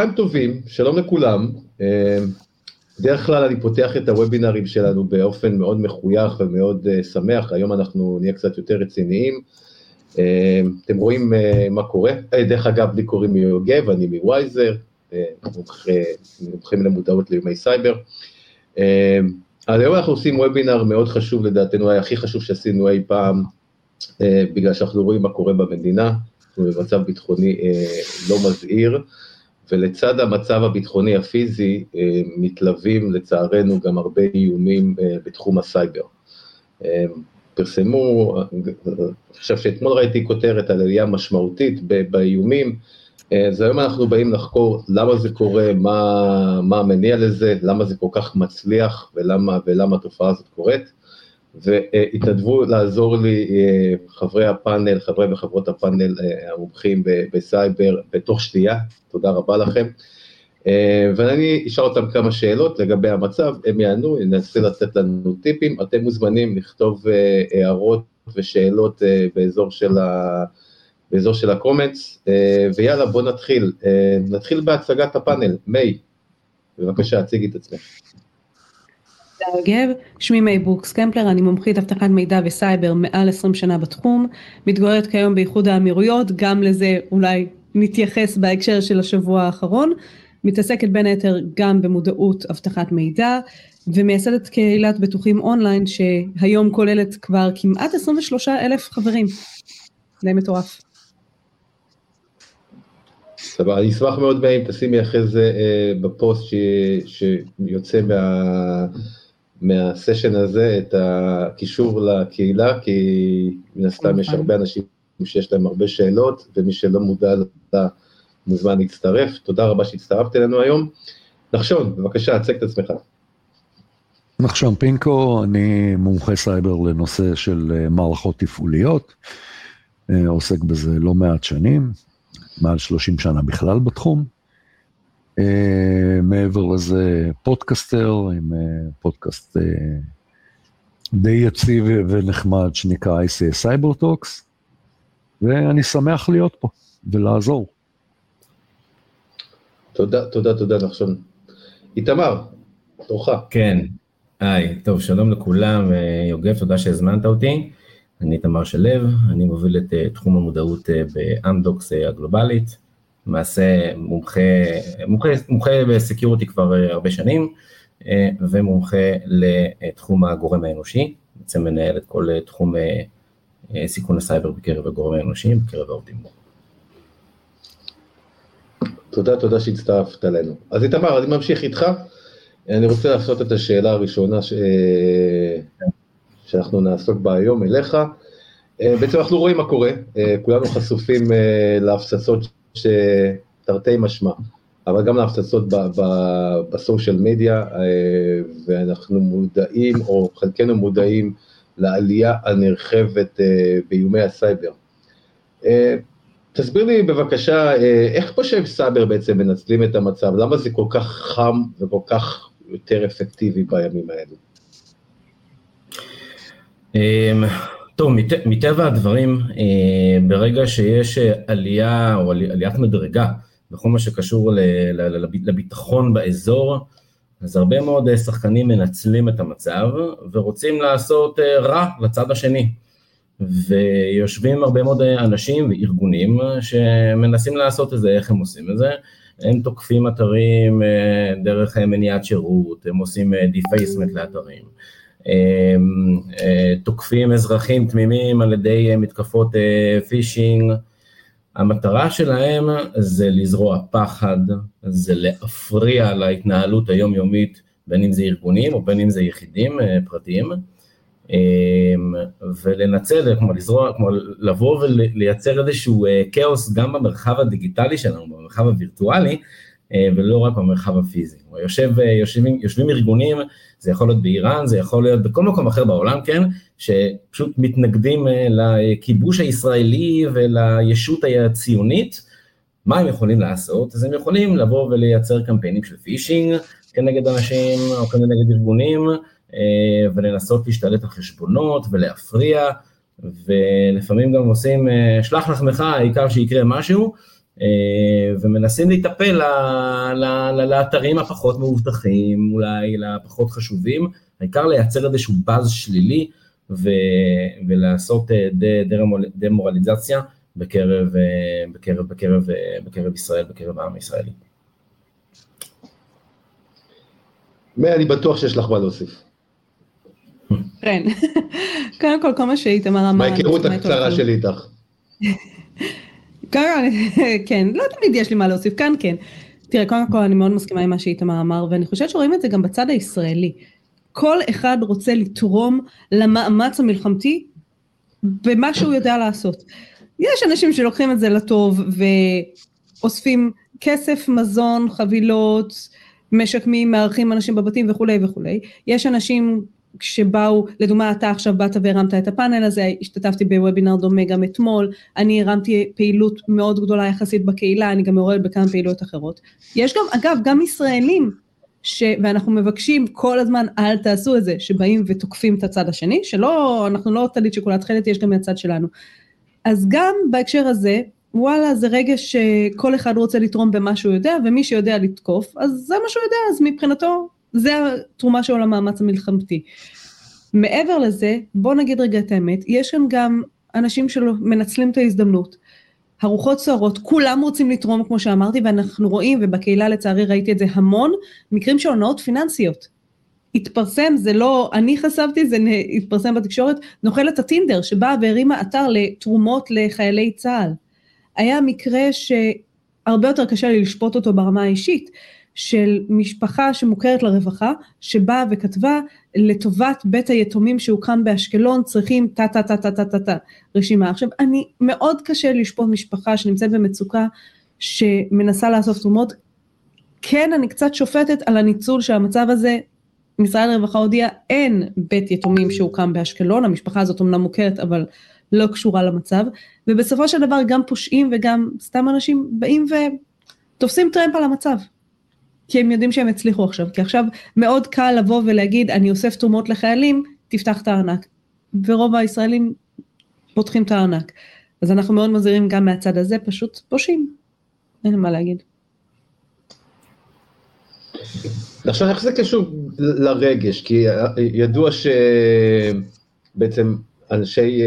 צהריים טובים, שלום לכולם. בדרך כלל אני פותח את הוובינרים שלנו באופן מאוד מחוייך ומאוד שמח, היום אנחנו נהיה קצת יותר רציניים. אתם רואים מה קורה, דרך אגב, לי קוראים יוגב, אני מוויזר, מומחים למודעות לאיומי סייבר. אז היום אנחנו עושים וובינר מאוד חשוב לדעתנו, הכי חשוב שעשינו אי פעם, בגלל שאנחנו רואים מה קורה במדינה, אנחנו במצב ביטחוני לא מזהיר, ולצד המצב הביטחוני הפיזי, מתלווים לצערנו גם הרבה איומים בתחום הסייבר. פרסמו, אני חושב שאתמול ראיתי כותרת על עלייה משמעותית באיומים, אז היום אנחנו באים לחקור למה זה קורה, מה המניע לזה, למה זה כל כך מצליח ולמה התופעה הזאת קורית, והתנדבו לעזור לי חברי הפאנל, חברי וחברות הפאנל המומחים בסייבר בתוך שנייה, תודה רבה לכם, ואני אשאל אותם כמה שאלות לגבי המצב, הם יענו, ננסה לתת לנו טיפים, אתם מוזמנים לכתוב הערות ושאלות באזור של ה... באזור של הקומנטס, ויאללה בוא נתחיל, נתחיל בהצגת הפאנל, מיי, בבקשה, הציגי את עצמך. יוגב, שמי מיי ברוקס קמפלר, אני מומחית אבטחת מידע וסייבר מעל 20 שנה בתחום, מתגוררת כיום באיחוד האמירויות, גם לזה אולי נתייחס בהקשר של השבוע האחרון, מתעסקת בין היתר גם במודעות אבטחת מידע, ומייסדת קהילת בטוחים אונליין, שהיום כוללת כבר כמעט 23 אלף חברים, די מטורף. סבבה, אני אשמח מאוד אם תשימי אחרי זה בפוסט שיוצא מהסשן הזה את הקישור לקהילה, כי מן הסתם יש הרבה אנשים שיש להם הרבה שאלות, ומי שלא מודע לזה מוזמן להצטרף, תודה רבה שהצטרפת אלינו היום. נחשון, בבקשה, הצג את עצמך. נחשון פינקו, אני מומחה סייבר לנושא של מערכות תפעוליות, עוסק בזה לא מעט שנים, מעל 30 שנה בכלל בתחום. מעבר לזה פודקאסטר, עם פודקאסט די יציב ונחמד שנקרא ICS Cyber Talks, ואני שמח להיות פה ולעזור. תודה, תודה, תודה נחשון. איתמר, תורך. כן, היי, טוב, שלום לכולם, יוגב, תודה שהזמנת אותי. אני איתמר שלו, אני מוביל את תחום המודעות באמדוקס הגלובלית, למעשה מומחה, מומחה, מומחה ב security כבר הרבה שנים, ומומחה לתחום הגורם האנושי, בעצם מנהל את כל תחום סיכון הסייבר בקרב הגורם האנושי, בקרב העובדים בו. תודה, תודה שהצטרפת אלינו. אז איתמר, אני ממשיך איתך, אני רוצה לעשות את השאלה הראשונה ש... שאנחנו נעסוק בה היום אליך. בעצם אנחנו רואים מה קורה, כולנו חשופים להפצצות שתרתי משמע, אבל גם להפצצות בסושיאל מדיה, ואנחנו מודעים, או חלקנו מודעים, לעלייה הנרחבת באיומי הסייבר. תסביר לי בבקשה, איך חושב סייבר בעצם מנצלים את המצב, למה זה כל כך חם וכל כך יותר אפקטיבי בימים האלו? טוב, מטבע הדברים, ברגע שיש עלייה או עליית מדרגה בכל מה שקשור לביטחון באזור, אז הרבה מאוד שחקנים מנצלים את המצב ורוצים לעשות רע לצד השני, ויושבים הרבה מאוד אנשים וארגונים שמנסים לעשות את זה, איך הם עושים את זה, הם תוקפים אתרים דרך מניעת שירות, הם עושים defacement לאתרים, תוקפים אזרחים תמימים על ידי מתקפות פישינג, המטרה שלהם זה לזרוע פחד, זה להפריע להתנהלות היומיומית, בין אם זה ארגונים או בין אם זה יחידים פרטיים, ולנצל, כמו לזרוע, כמו לבוא ולייצר איזשהו כאוס גם במרחב הדיגיטלי שלנו, במרחב הווירטואלי, ולא רק במרחב הפיזי. יושבים ארגונים, זה יכול להיות באיראן, זה יכול להיות בכל מקום אחר בעולם, כן, שפשוט מתנגדים לכיבוש הישראלי ולישות הציונית, מה הם יכולים לעשות? אז הם יכולים לבוא ולייצר קמפיינים של פישינג כנגד אנשים או כנגד ארגונים, ולנסות להשתלט על חשבונות ולהפריע, ולפעמים גם עושים שלח לחמך, העיקר שיקרה משהו, ומנסים להיטפל לאתרים הפחות מאובטחים, אולי לפחות חשובים, העיקר לייצר איזשהו באז שלילי ולעשות דמורליזציה בקרב, בקרב, בקרב, בקרב ישראל, בקרב העם הישראלי. אני בטוח שיש לך מה להוסיף. כן, קודם כל, כל מה שאיתמר אמר... מההיכרות הקצרה שלי איתך. כן, לא תמיד יש לי מה להוסיף, כאן כן. תראה, קודם כל אני מאוד מסכימה עם מה שאיתמר אמר, ואני חושבת שרואים את זה גם בצד הישראלי. כל אחד רוצה לתרום למאמץ המלחמתי במה שהוא יודע לעשות. יש אנשים שלוקחים את זה לטוב ואוספים כסף, מזון, חבילות, משקמים, מארחים אנשים בבתים וכולי וכולי. יש אנשים שבאו, לדוגמה אתה עכשיו באת והרמת את הפאנל הזה, השתתפתי בוובינר דומה גם אתמול, אני הרמתי פעילות מאוד גדולה יחסית בקהילה, אני גם מעוררת בכמה פעילויות אחרות. יש גם, אגב, גם ישראלים, ש... ואנחנו מבקשים כל הזמן אל תעשו את זה, שבאים ותוקפים את הצד השני, שלא, אנחנו לא טלית שכולה תכלת, יש גם מהצד שלנו. אז גם בהקשר הזה, וואלה זה רגע שכל אחד רוצה לתרום במה שהוא יודע, ומי שיודע לתקוף, אז זה מה שהוא יודע, אז מבחינתו זה התרומה שלו למאמץ המלחמתי. מעבר לזה, בוא נגיד רגע את האמת, יש כאן גם אנשים שמנצלים את ההזדמנות. הרוחות סוערות, כולם רוצים לתרום כמו שאמרתי, ואנחנו רואים, ובקהילה לצערי ראיתי את זה המון, מקרים של הונאות פיננסיות. התפרסם, זה לא, אני חשפתי, זה התפרסם בתקשורת, נוכלת הטינדר שבאה והרימה אתר לתרומות לחיילי צה"ל. היה מקרה שהרבה יותר קשה לי לשפוט אותו ברמה האישית, של משפחה שמוכרת לרווחה, שבאה וכתבה לטובת בית היתומים שהוקם באשקלון צריכים טה טה טה טה טה טה טה רשימה. עכשיו אני מאוד קשה לשפוט משפחה שנמצאת במצוקה שמנסה לאסוף תרומות, כן אני קצת שופטת על הניצול של המצב הזה, משרד הרווחה הודיע אין בית יתומים שהוקם באשקלון, המשפחה הזאת אמנם מוכרת אבל לא קשורה למצב, ובסופו של דבר גם פושעים וגם סתם אנשים באים ותופסים טרמפ על המצב. כי הם יודעים שהם הצליחו עכשיו, כי עכשיו מאוד קל לבוא ולהגיד אני אוסף תרומות לחיילים, תפתח את הארנק. ורוב הישראלים פותחים את הארנק. אז אנחנו מאוד מזהירים גם מהצד הזה, פשוט פושעים, אין מה להגיד. עכשיו איך זה קשור לרגש? כי ידוע שבעצם אנשי,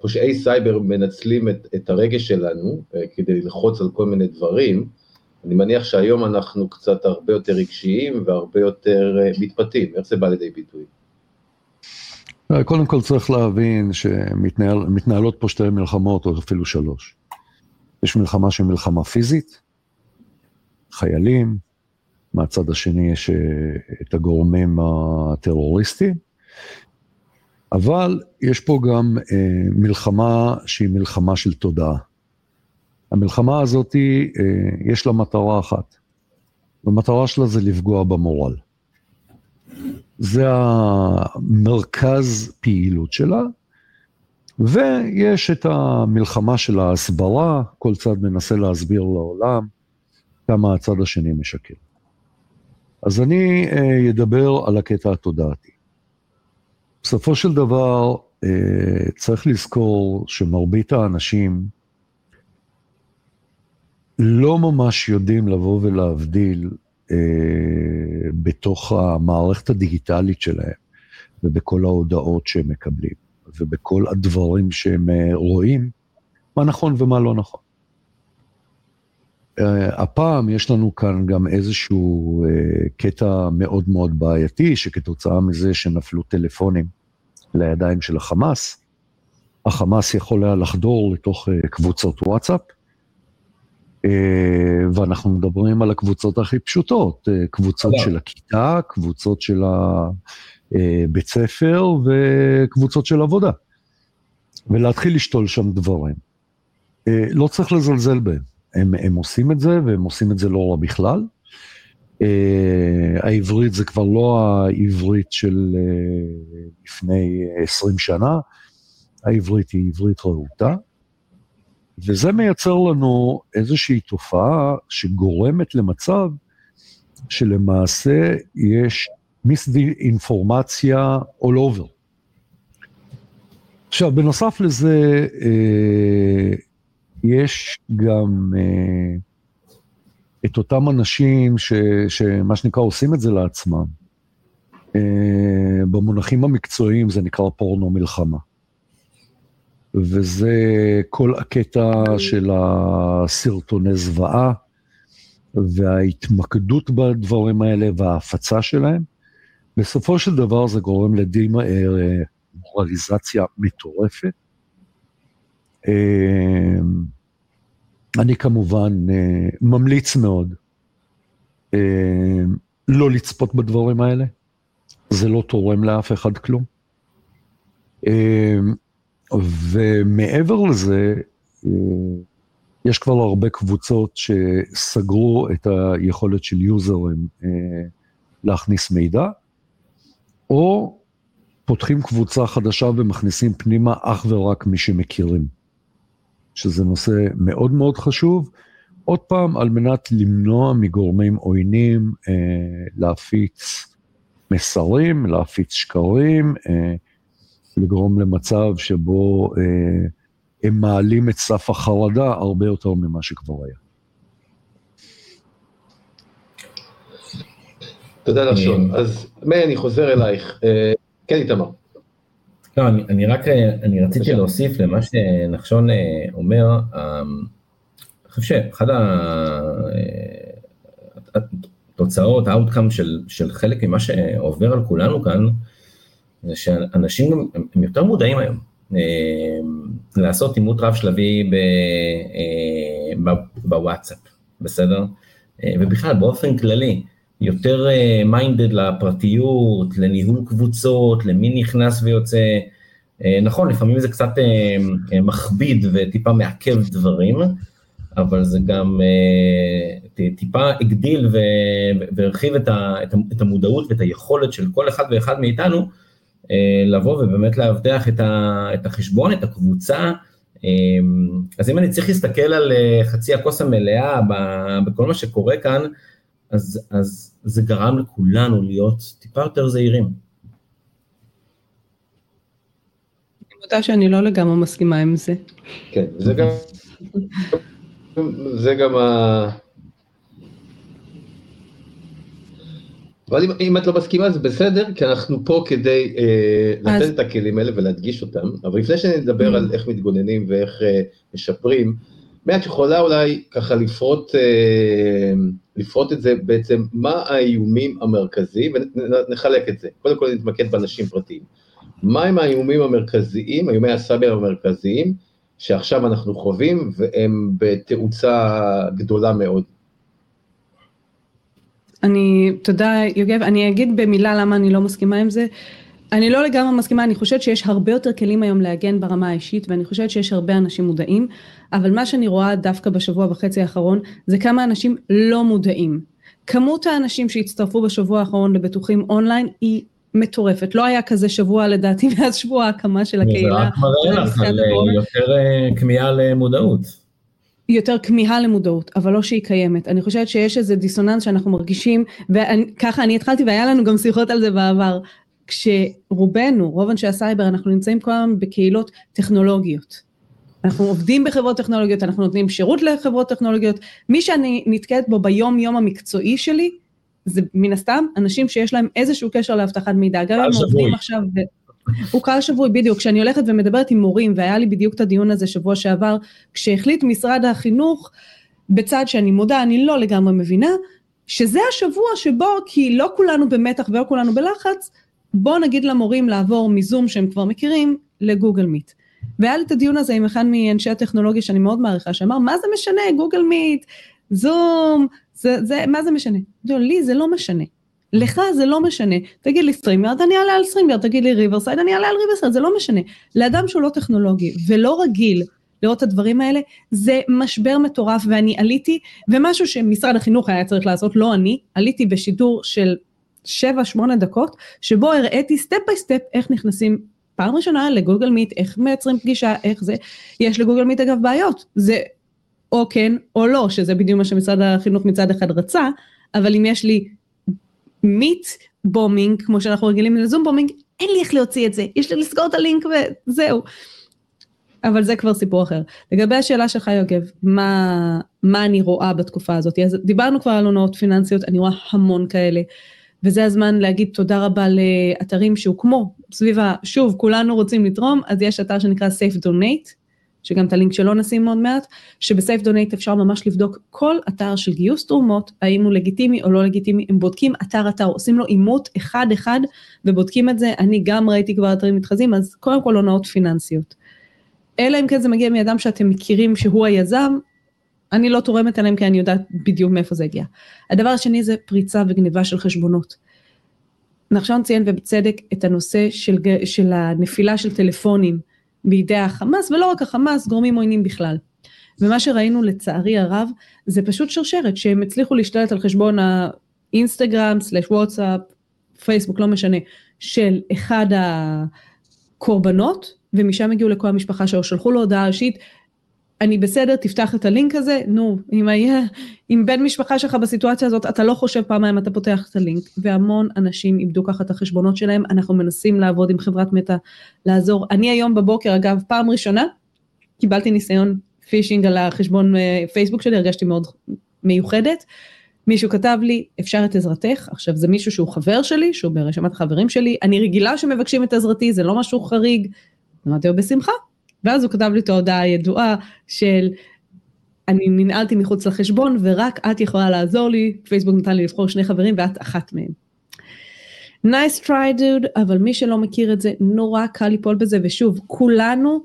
פושעי סייבר מנצלים את, את הרגש שלנו אה, כדי ללחוץ על כל מיני דברים. אני מניח שהיום אנחנו קצת הרבה יותר רגשיים והרבה יותר אה, מתפתים, איך זה בא לידי ביטוי? אה, קודם כל צריך להבין שמתנהלות פה שתי מלחמות, או אפילו שלוש. יש מלחמה שהיא מלחמה פיזית, חיילים, מהצד השני יש אה, את הגורמים הטרוריסטיים, אבל יש פה גם מלחמה שהיא מלחמה של תודעה. המלחמה הזאת, אה, יש לה מטרה אחת. המטרה שלה זה לפגוע במורל. זה המרכז פעילות שלה, ויש את המלחמה של ההסברה, כל צד מנסה להסביר לעולם כמה הצד השני משקר. אז אני אה, אדבר על הקטע התודעתי. בסופו של דבר, אה, צריך לזכור שמרבית האנשים לא ממש יודעים לבוא ולהבדיל אה, בתוך המערכת הדיגיטלית שלהם, ובכל ההודעות שהם מקבלים, ובכל הדברים שהם אה, רואים, מה נכון ומה לא נכון. אה, הפעם יש לנו כאן גם איזשהו אה, קטע מאוד מאוד בעייתי, שכתוצאה מזה שנפלו טלפונים לידיים של החמאס, החמאס יכול היה לחדור לתוך קבוצות וואטסאפ, ואנחנו מדברים על הקבוצות הכי פשוטות, אה, קבוצות של הכיתה, קבוצות של הבית אה, ספר וקבוצות של עבודה. ולהתחיל לשתול שם דברים. לא צריך לזלזל בהם, הם, הם עושים את זה והם עושים את זה לא רע בכלל. העברית זה כבר לא העברית של לפני 20 שנה, העברית היא עברית רהוטה. וזה מייצר לנו איזושהי תופעה שגורמת למצב שלמעשה יש מיסדינפורמציה all over. עכשיו, בנוסף לזה, אה, יש גם אה, את אותם אנשים ש, שמה שנקרא עושים את זה לעצמם. אה, במונחים המקצועיים זה נקרא פורנו מלחמה. וזה כל הקטע של הסרטוני זוועה וההתמקדות בדברים האלה וההפצה שלהם. בסופו של דבר זה גורם לדימורליזציה מטורפת. אה, אני כמובן אה, ממליץ מאוד אה, לא לצפות בדברים האלה, זה לא תורם לאף אחד כלום. ומעבר לזה, יש כבר הרבה קבוצות שסגרו את היכולת של יוזרים להכניס מידע, או פותחים קבוצה חדשה ומכניסים פנימה אך ורק מי שמכירים, שזה נושא מאוד מאוד חשוב. עוד פעם, על מנת למנוע מגורמים עוינים אה, להפיץ מסרים, להפיץ שקרים, אה, לגרום למצב שבו אה, הם מעלים את סף החרדה הרבה יותר ממה שכבר היה. תודה לך שון. אז מאיר, אני חוזר אלייך. אה, כן, איתמר. לא, אני, אני רק, אה, אני רציתי להוסיף למה שנחשון אה, אומר, אני חושב שאחד התוצאות, ה outcome של, של חלק ממה שעובר על כולנו כאן, זה שאנשים הם, הם יותר מודעים היום. לעשות אימות רב שלבי בוואטסאפ, בסדר? ובכלל, באופן כללי, יותר מיינדד אה, לפרטיות, לניהול קבוצות, למי נכנס ויוצא. אה, נכון, לפעמים זה קצת אה, מכביד וטיפה מעכב דברים, אבל זה גם טיפה הגדיל והרחיב את המודעות ואת היכולת של כל אחד ואחד מאיתנו לבוא ובאמת לאבטח את החשבון, את הקבוצה. אז אם אני צריך להסתכל על חצי הכוס המלאה בכל מה שקורה כאן, אז, אז זה גרם לכולנו להיות טיפה יותר זהירים. אני מודה שאני לא לגמרי מסכימה עם זה. כן, זה גם, זה גם ה... אבל אם, אם את לא מסכימה זה בסדר, כי אנחנו פה כדי אה, לתת אז... את הכלים האלה ולהדגיש אותם, אבל לפני שנדבר על איך מתגוננים ואיך אה, משפרים, מעט יכולה אולי ככה לפרוט, אה, לפרוט את זה בעצם, מה האיומים המרכזיים, ונחלק את זה. קודם כל נתמקד באנשים פרטיים. מה הם האיומים המרכזיים, איומי הסייבר המרכזיים, שעכשיו אנחנו חווים, והם בתאוצה גדולה מאוד. אני, תודה יוגב, אני אגיד במילה למה אני לא מסכימה עם זה. אני לא לגמרי מסכימה, אני חושבת שיש הרבה יותר כלים היום להגן ברמה האישית ואני חושבת שיש הרבה אנשים מודעים, אבל מה שאני רואה דווקא בשבוע וחצי האחרון זה כמה אנשים לא מודעים. כמות האנשים שהצטרפו בשבוע האחרון לבטוחים אונליין היא מטורפת, לא היה כזה שבוע לדעתי מאז שבוע ההקמה של הקהילה. זה רק מראה לך על אה, יותר אה, כמיהה למודעות. יותר כמיהה למודעות, אבל לא שהיא קיימת. אני חושבת שיש איזה דיסוננס שאנחנו מרגישים, וככה אני התחלתי והיה לנו גם שיחות על זה בעבר. כשרובנו, רוב אנשי הסייבר, אנחנו נמצאים כל הזמן בקהילות טכנולוגיות. אנחנו עובדים בחברות טכנולוגיות, אנחנו נותנים שירות לחברות טכנולוגיות. מי שאני נתקלת בו ביום יום המקצועי שלי, זה מן הסתם אנשים שיש להם איזשהו קשר לאבטחת מידע. גם אם עובדים עכשיו... הוא קהל שבוי, בדיוק. כשאני הולכת ומדברת עם מורים, והיה לי בדיוק את הדיון הזה שבוע שעבר, כשהחליט משרד החינוך, בצד שאני מודה, אני לא לגמרי מבינה, שזה השבוע שבו, כי לא כולנו במתח ולא כולנו בלחץ, בוא נגיד למורים לעבור מזום שהם כבר מכירים לגוגל מיט. והיה לי את הדיון הזה עם אחד מאנשי הטכנולוגיה שאני מאוד מעריכה, שאמר מה זה משנה גוגל מיט, זום, זה, זה, מה זה משנה? לי זה לא משנה. לך זה לא משנה, תגיד לי סטרימיארד, אני אעלה על סטרימיארד, תגיד לי ריברסייד, אני אעלה על ריברסייד, זה לא משנה. לאדם שהוא לא טכנולוגי ולא רגיל לראות את הדברים האלה, זה משבר מטורף ואני עליתי, ומשהו שמשרד החינוך היה צריך לעשות, לא אני, עליתי בשידור של 7-8 דקות, שבו הראיתי step by step איך נכנסים פעם ראשונה לגוגל מיט, איך מייצרים פגישה, איך זה, יש לגוגל מיט אגב בעיות, זה או כן או לא, שזה בדיוק מה שמשרד החינוך מצד אחד רצה, אבל אם יש לי meet bombing, כמו שאנחנו רגילים ל zoom bombing, אין לי איך להוציא את זה, יש לי לסגור את הלינק וזהו. אבל זה כבר סיפור אחר. לגבי השאלה שלך יוגב, מה, מה אני רואה בתקופה הזאת? אז דיברנו כבר על הונאות פיננסיות, אני רואה המון כאלה. וזה הזמן להגיד תודה רבה לאתרים שהוקמו סביב ה... שוב, כולנו רוצים לתרום, אז יש אתר שנקרא Safe Donate, שגם את הלינק שלו נשים עוד מעט, שבסייף דונייט אפשר ממש לבדוק כל אתר של גיוס תרומות, האם הוא לגיטימי או לא לגיטימי, הם בודקים אתר אתר, עושים לו אימות אחד אחד ובודקים את זה, אני גם ראיתי כבר אתרים מתחזים, אז קודם כל הונאות פיננסיות. אלא אם כן זה מגיע מאדם שאתם מכירים שהוא היזם, אני לא תורמת אליהם כי אני יודעת בדיוק מאיפה זה הגיע. הדבר השני זה פריצה וגניבה של חשבונות. נחשון ציין ובצדק את הנושא של, של הנפילה של טלפונים בידי החמאס, ולא רק החמאס, גורמים עוינים בכלל. ומה שראינו לצערי הרב, זה פשוט שרשרת שהם הצליחו להשתלט על חשבון האינסטגרם, סלש וואטסאפ, פייסבוק, לא משנה, של אחד הקורבנות, ומשם הגיעו לכל המשפחה שלו, שלחו לו הודעה אישית, אני בסדר, תפתח את הלינק הזה, נו, אם היה, אם בן משפחה שלך בסיטואציה הזאת, אתה לא חושב פעמיים, אתה פותח את הלינק, והמון אנשים איבדו ככה את החשבונות שלהם, אנחנו מנסים לעבוד עם חברת מטא, לעזור. אני היום בבוקר, אגב, פעם ראשונה, קיבלתי ניסיון פישינג על החשבון אה, פייסבוק שלי, הרגשתי מאוד מיוחדת. מישהו כתב לי, אפשר את עזרתך, עכשיו זה מישהו שהוא חבר שלי, שהוא ברשימת חברים שלי, אני רגילה שמבקשים את עזרתי, זה לא משהו חריג, אמרתי לו בשמחה, ואז הוא כתב לי את ההודעה הידועה של אני ננעלתי מחוץ לחשבון ורק את יכולה לעזור לי, פייסבוק נתן לי לבחור שני חברים ואת אחת מהם. nice try dude, אבל מי שלא מכיר את זה, נורא קל ליפול בזה, ושוב, כולנו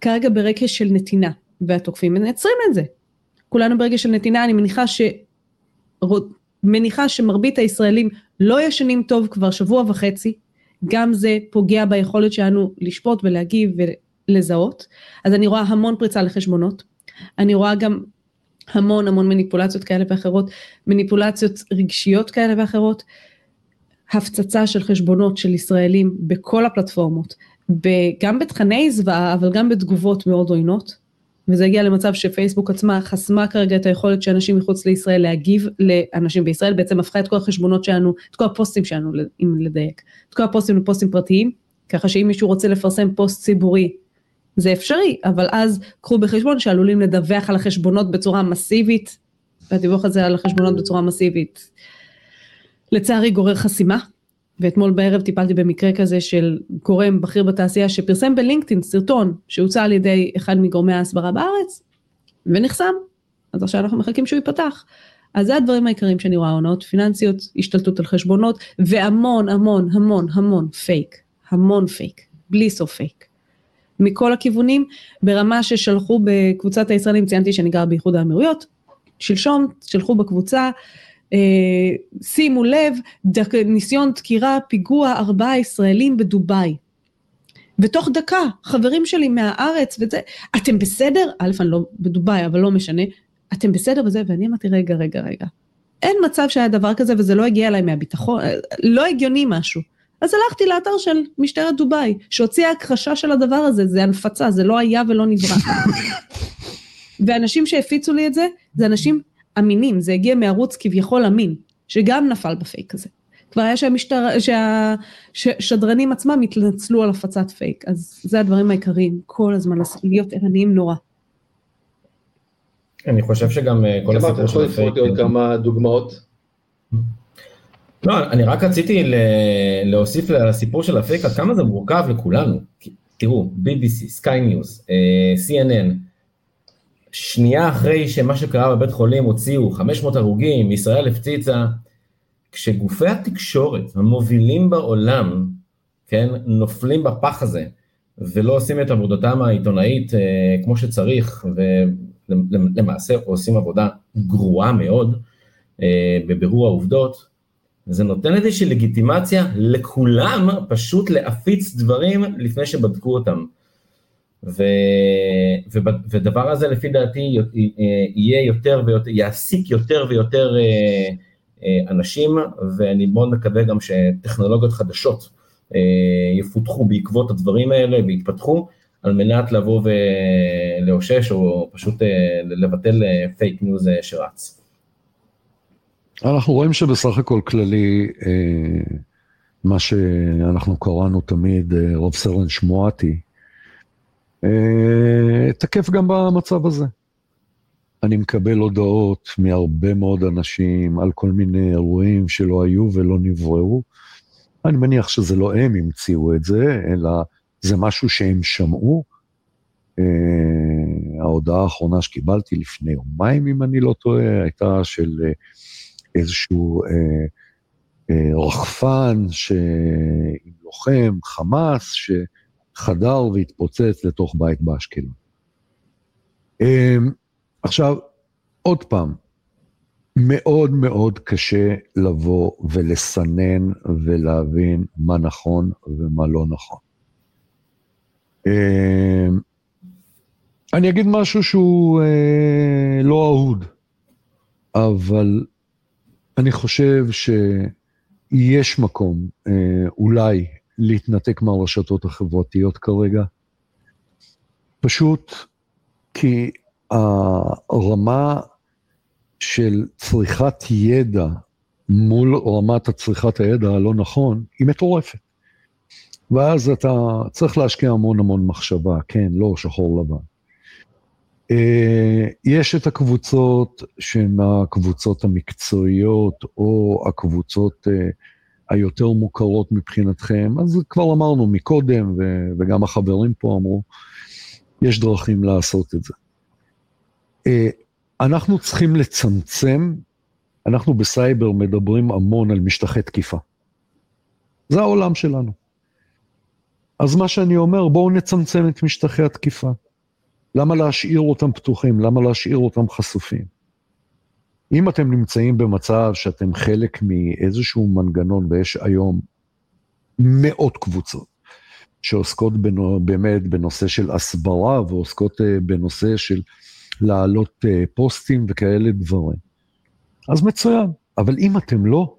כרגע ברגע של נתינה, והתוקפים מנצרים את זה. כולנו ברגע של נתינה, אני מניחה ש... מניחה שמרבית הישראלים לא ישנים טוב כבר שבוע וחצי, גם זה פוגע ביכולת שלנו לשפוט ולהגיב לזהות, אז אני רואה המון פריצה לחשבונות, אני רואה גם המון המון מניפולציות כאלה ואחרות, מניפולציות רגשיות כאלה ואחרות, הפצצה של חשבונות של ישראלים בכל הפלטפורמות, גם בתכני זוועה אבל גם בתגובות מאוד עוינות, וזה הגיע למצב שפייסבוק עצמה חסמה כרגע את היכולת של אנשים מחוץ לישראל להגיב לאנשים בישראל, בעצם הפכה את כל החשבונות שלנו, את כל הפוסטים שלנו, אם לדייק, את כל הפוסטים לפוסטים פרטיים, ככה שאם מישהו רוצה לפרסם פוסט ציבורי זה אפשרי, אבל אז קחו בחשבון שעלולים לדווח על החשבונות בצורה מסיבית, והדיווח הזה על החשבונות בצורה מסיבית, לצערי גורר חסימה, ואתמול בערב טיפלתי במקרה כזה של גורם בכיר בתעשייה שפרסם בלינקדאין סרטון שהוצא על ידי אחד מגורמי ההסברה בארץ, ונחסם, אז עכשיו אנחנו מחכים שהוא ייפתח. אז זה הדברים העיקריים שאני רואה, הונאות פיננסיות, השתלטות על חשבונות, והמון המון המון המון פייק, המון פייק, בלי סוף פייק. מכל הכיוונים, ברמה ששלחו בקבוצת הישראלים, ציינתי שאני גר באיחוד האמירויות, שלשום שלחו בקבוצה, אה, שימו לב, דק, ניסיון דקירה, פיגוע ארבעה ישראלים בדובאי. ותוך דקה, חברים שלי מהארץ וזה, אתם בסדר? א', אני לא בדובאי, אבל לא משנה, אתם בסדר בזה? ואני אמרתי, רגע, רגע, רגע. אין מצב שהיה דבר כזה וזה לא הגיע אליי מהביטחון, לא הגיוני משהו. אז הלכתי לאתר של משטרת דובאי, שהוציאה הכחשה של הדבר הזה, זה הנפצה, זה לא היה ולא נברא. ואנשים שהפיצו לי את זה, זה אנשים אמינים, זה הגיע מערוץ כביכול אמין, שגם נפל בפייק הזה. כבר היה שהמשטר, שהשדרנים עצמם התנצלו על הפצת פייק, אז זה הדברים העיקריים, כל הזמן להיות ערניים נורא. אני חושב שגם אה, כל הסיפור של הפייק... אתה יכול עוד כמה דוגמאות? לא, אני רק רציתי להוסיף לסיפור של הפייק, עד כמה זה מורכב לכולנו. תראו, BBC, Sky News, CNN, שנייה אחרי שמה שקרה בבית חולים הוציאו 500 הרוגים, ישראל הפציצה, כשגופי התקשורת המובילים בעולם, כן, נופלים בפח הזה, ולא עושים את עבודתם העיתונאית אה, כמו שצריך, ולמעשה עושים עבודה גרועה מאוד אה, בבירור העובדות, זה נותן איזושהי לגיטימציה לכולם פשוט להפיץ דברים לפני שבדקו אותם. ו, ו, ודבר הזה לפי דעתי יהיה יותר ויותר, יעסיק יותר ויותר אה, אה, אנשים, ואני מאוד מקווה גם שטכנולוגיות חדשות אה, יפותחו בעקבות הדברים האלה ויתפתחו, על מנת לבוא ולאושש או פשוט לבטל פייק ניוז שרץ. אנחנו רואים שבסך הכל כללי, אה, מה שאנחנו קראנו תמיד, אה, רוב סרן שמואטי, אה, תקף גם במצב הזה. אני מקבל הודעות מהרבה מאוד אנשים על כל מיני אירועים שלא היו ולא נבראו. אני מניח שזה לא הם המציאו את זה, אלא זה משהו שהם שמעו. ההודעה האחרונה שקיבלתי לפני יומיים, אם אני לא טועה, הייתה של איזשהו uh, uh, רחפן ש... עם לוחם, חמאס, שחדר והתפוצץ לתוך בית באשקלון. Uh, עכשיו, עוד פעם, מאוד מאוד קשה לבוא ולסנן ולהבין מה נכון ומה לא נכון. אמ, אני אגיד משהו שהוא אה, לא אהוד, אבל אני חושב שיש מקום אה, אולי להתנתק מהרשתות החברתיות כרגע, פשוט כי הרמה של צריכת ידע מול רמת הצריכת הידע הלא נכון, היא מטורפת. ואז אתה צריך להשקיע המון המון מחשבה, כן, לא שחור לבן. אה, יש את הקבוצות שהן הקבוצות המקצועיות, או הקבוצות אה, היותר מוכרות מבחינתכם, אז כבר אמרנו מקודם, וגם החברים פה אמרו, יש דרכים לעשות את זה. אה, אנחנו צריכים לצמצם, אנחנו בסייבר מדברים המון על משטחי תקיפה. זה העולם שלנו. אז מה שאני אומר, בואו נצמצם את משטחי התקיפה. למה להשאיר אותם פתוחים? למה להשאיר אותם חשופים? אם אתם נמצאים במצב שאתם חלק מאיזשהו מנגנון, ויש היום מאות קבוצות שעוסקות בנו, באמת בנושא של הסברה ועוסקות אה, בנושא של להעלות uh, פוסטים וכאלה דברים. אז מצוין, אבל אם אתם לא,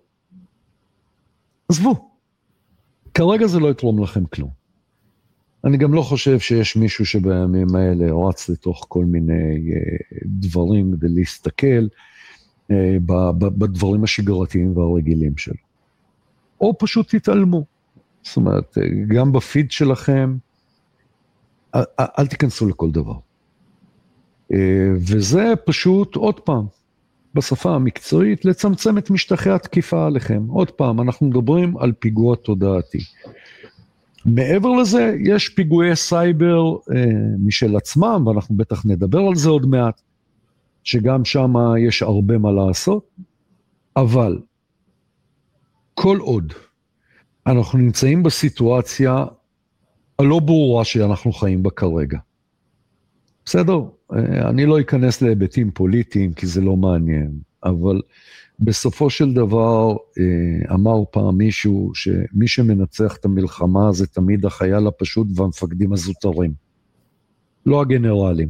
עזבו. כרגע זה לא יתרום לכם כלום. אני גם לא חושב שיש מישהו שבימים האלה רץ לתוך כל מיני uh, דברים כדי להסתכל uh, בדברים השגרתיים והרגילים שלו. או פשוט תתעלמו. זאת אומרת, גם בפיד שלכם, אל, תיכנסו לכל דבר. אה, וזה פשוט, עוד פעם, בשפה המקצועית, לצמצם את משטחי התקיפה עליכם. עוד פעם, אנחנו מדברים על פיגוע תודעתי. מעבר לזה, יש פיגועי סייבר אה, משל עצמם, ואנחנו בטח נדבר על זה עוד מעט, שגם שם יש הרבה מה לעשות, אבל כל עוד אנחנו נמצאים בסיטואציה הלא ברורה שאנחנו חיים בה כרגע, בסדר, אה, אני לא אכנס להיבטים פוליטיים כי זה לא מעניין, אבל בסופו של דבר אה, אמר פעם מישהו שמי שמנצח את המלחמה זה תמיד החייל הפשוט והמפקדים הזוטרים, לא הגנרלים.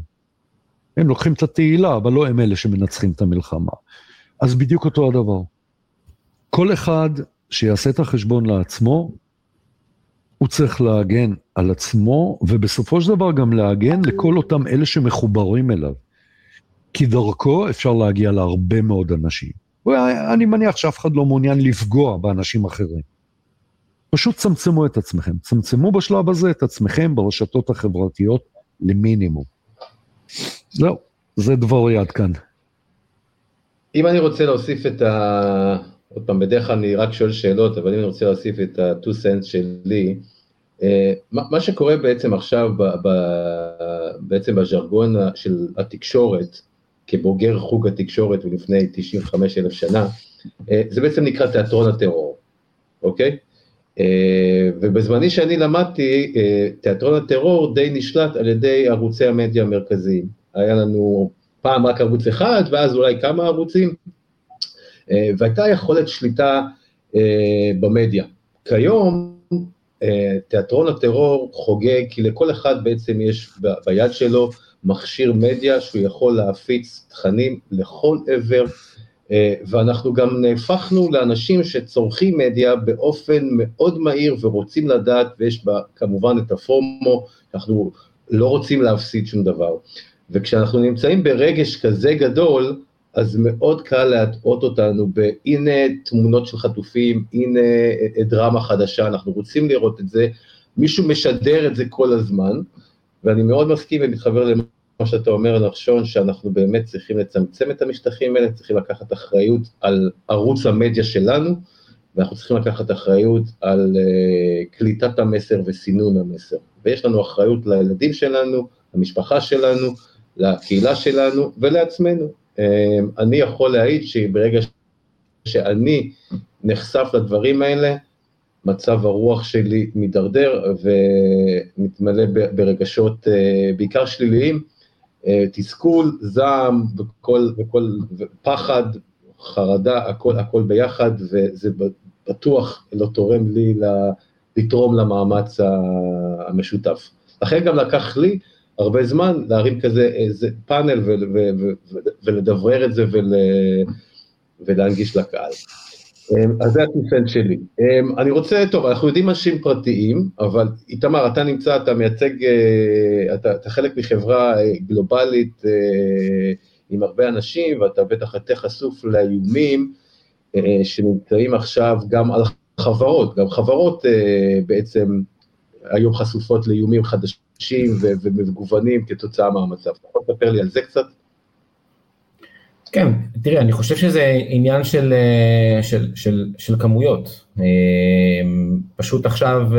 הם לוקחים את התהילה, אבל לא הם אלה שמנצחים את המלחמה. אז בדיוק אותו הדבר. כל אחד שיעשה את החשבון לעצמו, הוא צריך להגן על עצמו, ובסופו של דבר גם להגן לכל אותם אלה שמחוברים אליו. כי דרכו אפשר להגיע להרבה מאוד אנשים. אני מניח שאף אחד לא מעוניין לפגוע באנשים אחרים. פשוט צמצמו את עצמכם, צמצמו בשלב הזה את עצמכם ברשתות החברתיות למינימום. זהו, זה דברי עד כאן. אם אני רוצה להוסיף את ה... עוד פעם, בדרך כלל אני רק שואל שאלות, אבל אם אני רוצה להוסיף את ה-2 cents שלי, אה, מה שקורה בעצם עכשיו, בעצם בז'רגון של התקשורת, כבוגר חוג התקשורת ולפני 95 אלף שנה, אה, זה בעצם נקרא תיאטרון הטרור, אוקיי? אה, ובזמני שאני למדתי, תיאטרון הטרור די נשלט על ידי ערוצי המדיה המרכזיים. היה לנו פעם רק ערוץ אחד, ואז אולי כמה ערוצים, והייתה יכולת שליטה במדיה. כיום, אה, תיאטרון הטרור חוגג, כי לכל אחד בעצם יש ביד שלו מכשיר מדיה שהוא יכול להפיץ תכנים לכל עבר, אה, ואנחנו גם נהפכנו לאנשים שצורכים מדיה באופן מאוד מהיר ורוצים לדעת, ויש בה כמובן את הפומו, אנחנו לא רוצים להפסיד שום דבר. וכשאנחנו נמצאים ברגש כזה גדול, אז מאוד קל להטעות אותנו בהנה תמונות של חטופים, הנה דרמה חדשה, אנחנו רוצים לראות את זה, מישהו משדר את זה כל הזמן, ואני מאוד מסכים ומתחבר למה שאתה אומר, נחשון, שאנחנו באמת צריכים לצמצם את המשטחים האלה, צריכים לקחת אחריות על ערוץ המדיה שלנו, ואנחנו צריכים לקחת אחריות על uh, קליטת המסר וסינון המסר. ויש לנו אחריות לילדים שלנו, למשפחה שלנו, לקהילה שלנו ולעצמנו. Uh, אני יכול להעיד שברגע שאני נחשף לדברים האלה, מצב הרוח שלי מידרדר ומתמלא ברגשות uh, בעיקר שליליים, תסכול, זעם וכל, וכל, ופחד, חרדה, הכל, הכל ביחד, וזה בטוח לא תורם לי לתרום למאמץ המשותף. לכן גם לקח לי הרבה זמן להרים כזה איזה פאנל ולדברר את זה ול, ולהנגיש לקהל. אמ, אז זה הטיפל שלי. אמ, אני רוצה, טוב, אנחנו יודעים אנשים פרטיים, אבל איתמר, אתה נמצא, אתה מייצג, אה, אתה, אתה חלק מחברה אה, גלובלית אה, עם הרבה אנשים, ואתה בטח יותר חשוף לאיומים. שנמצאים עכשיו גם על חברות, גם חברות בעצם היום חשופות לאיומים חדשים ומגוונים כתוצאה מהמצב. אתה יכול לספר לי על זה קצת? כן, תראה, אני חושב שזה עניין של, אה, של, של, של כמויות. פשוט עכשיו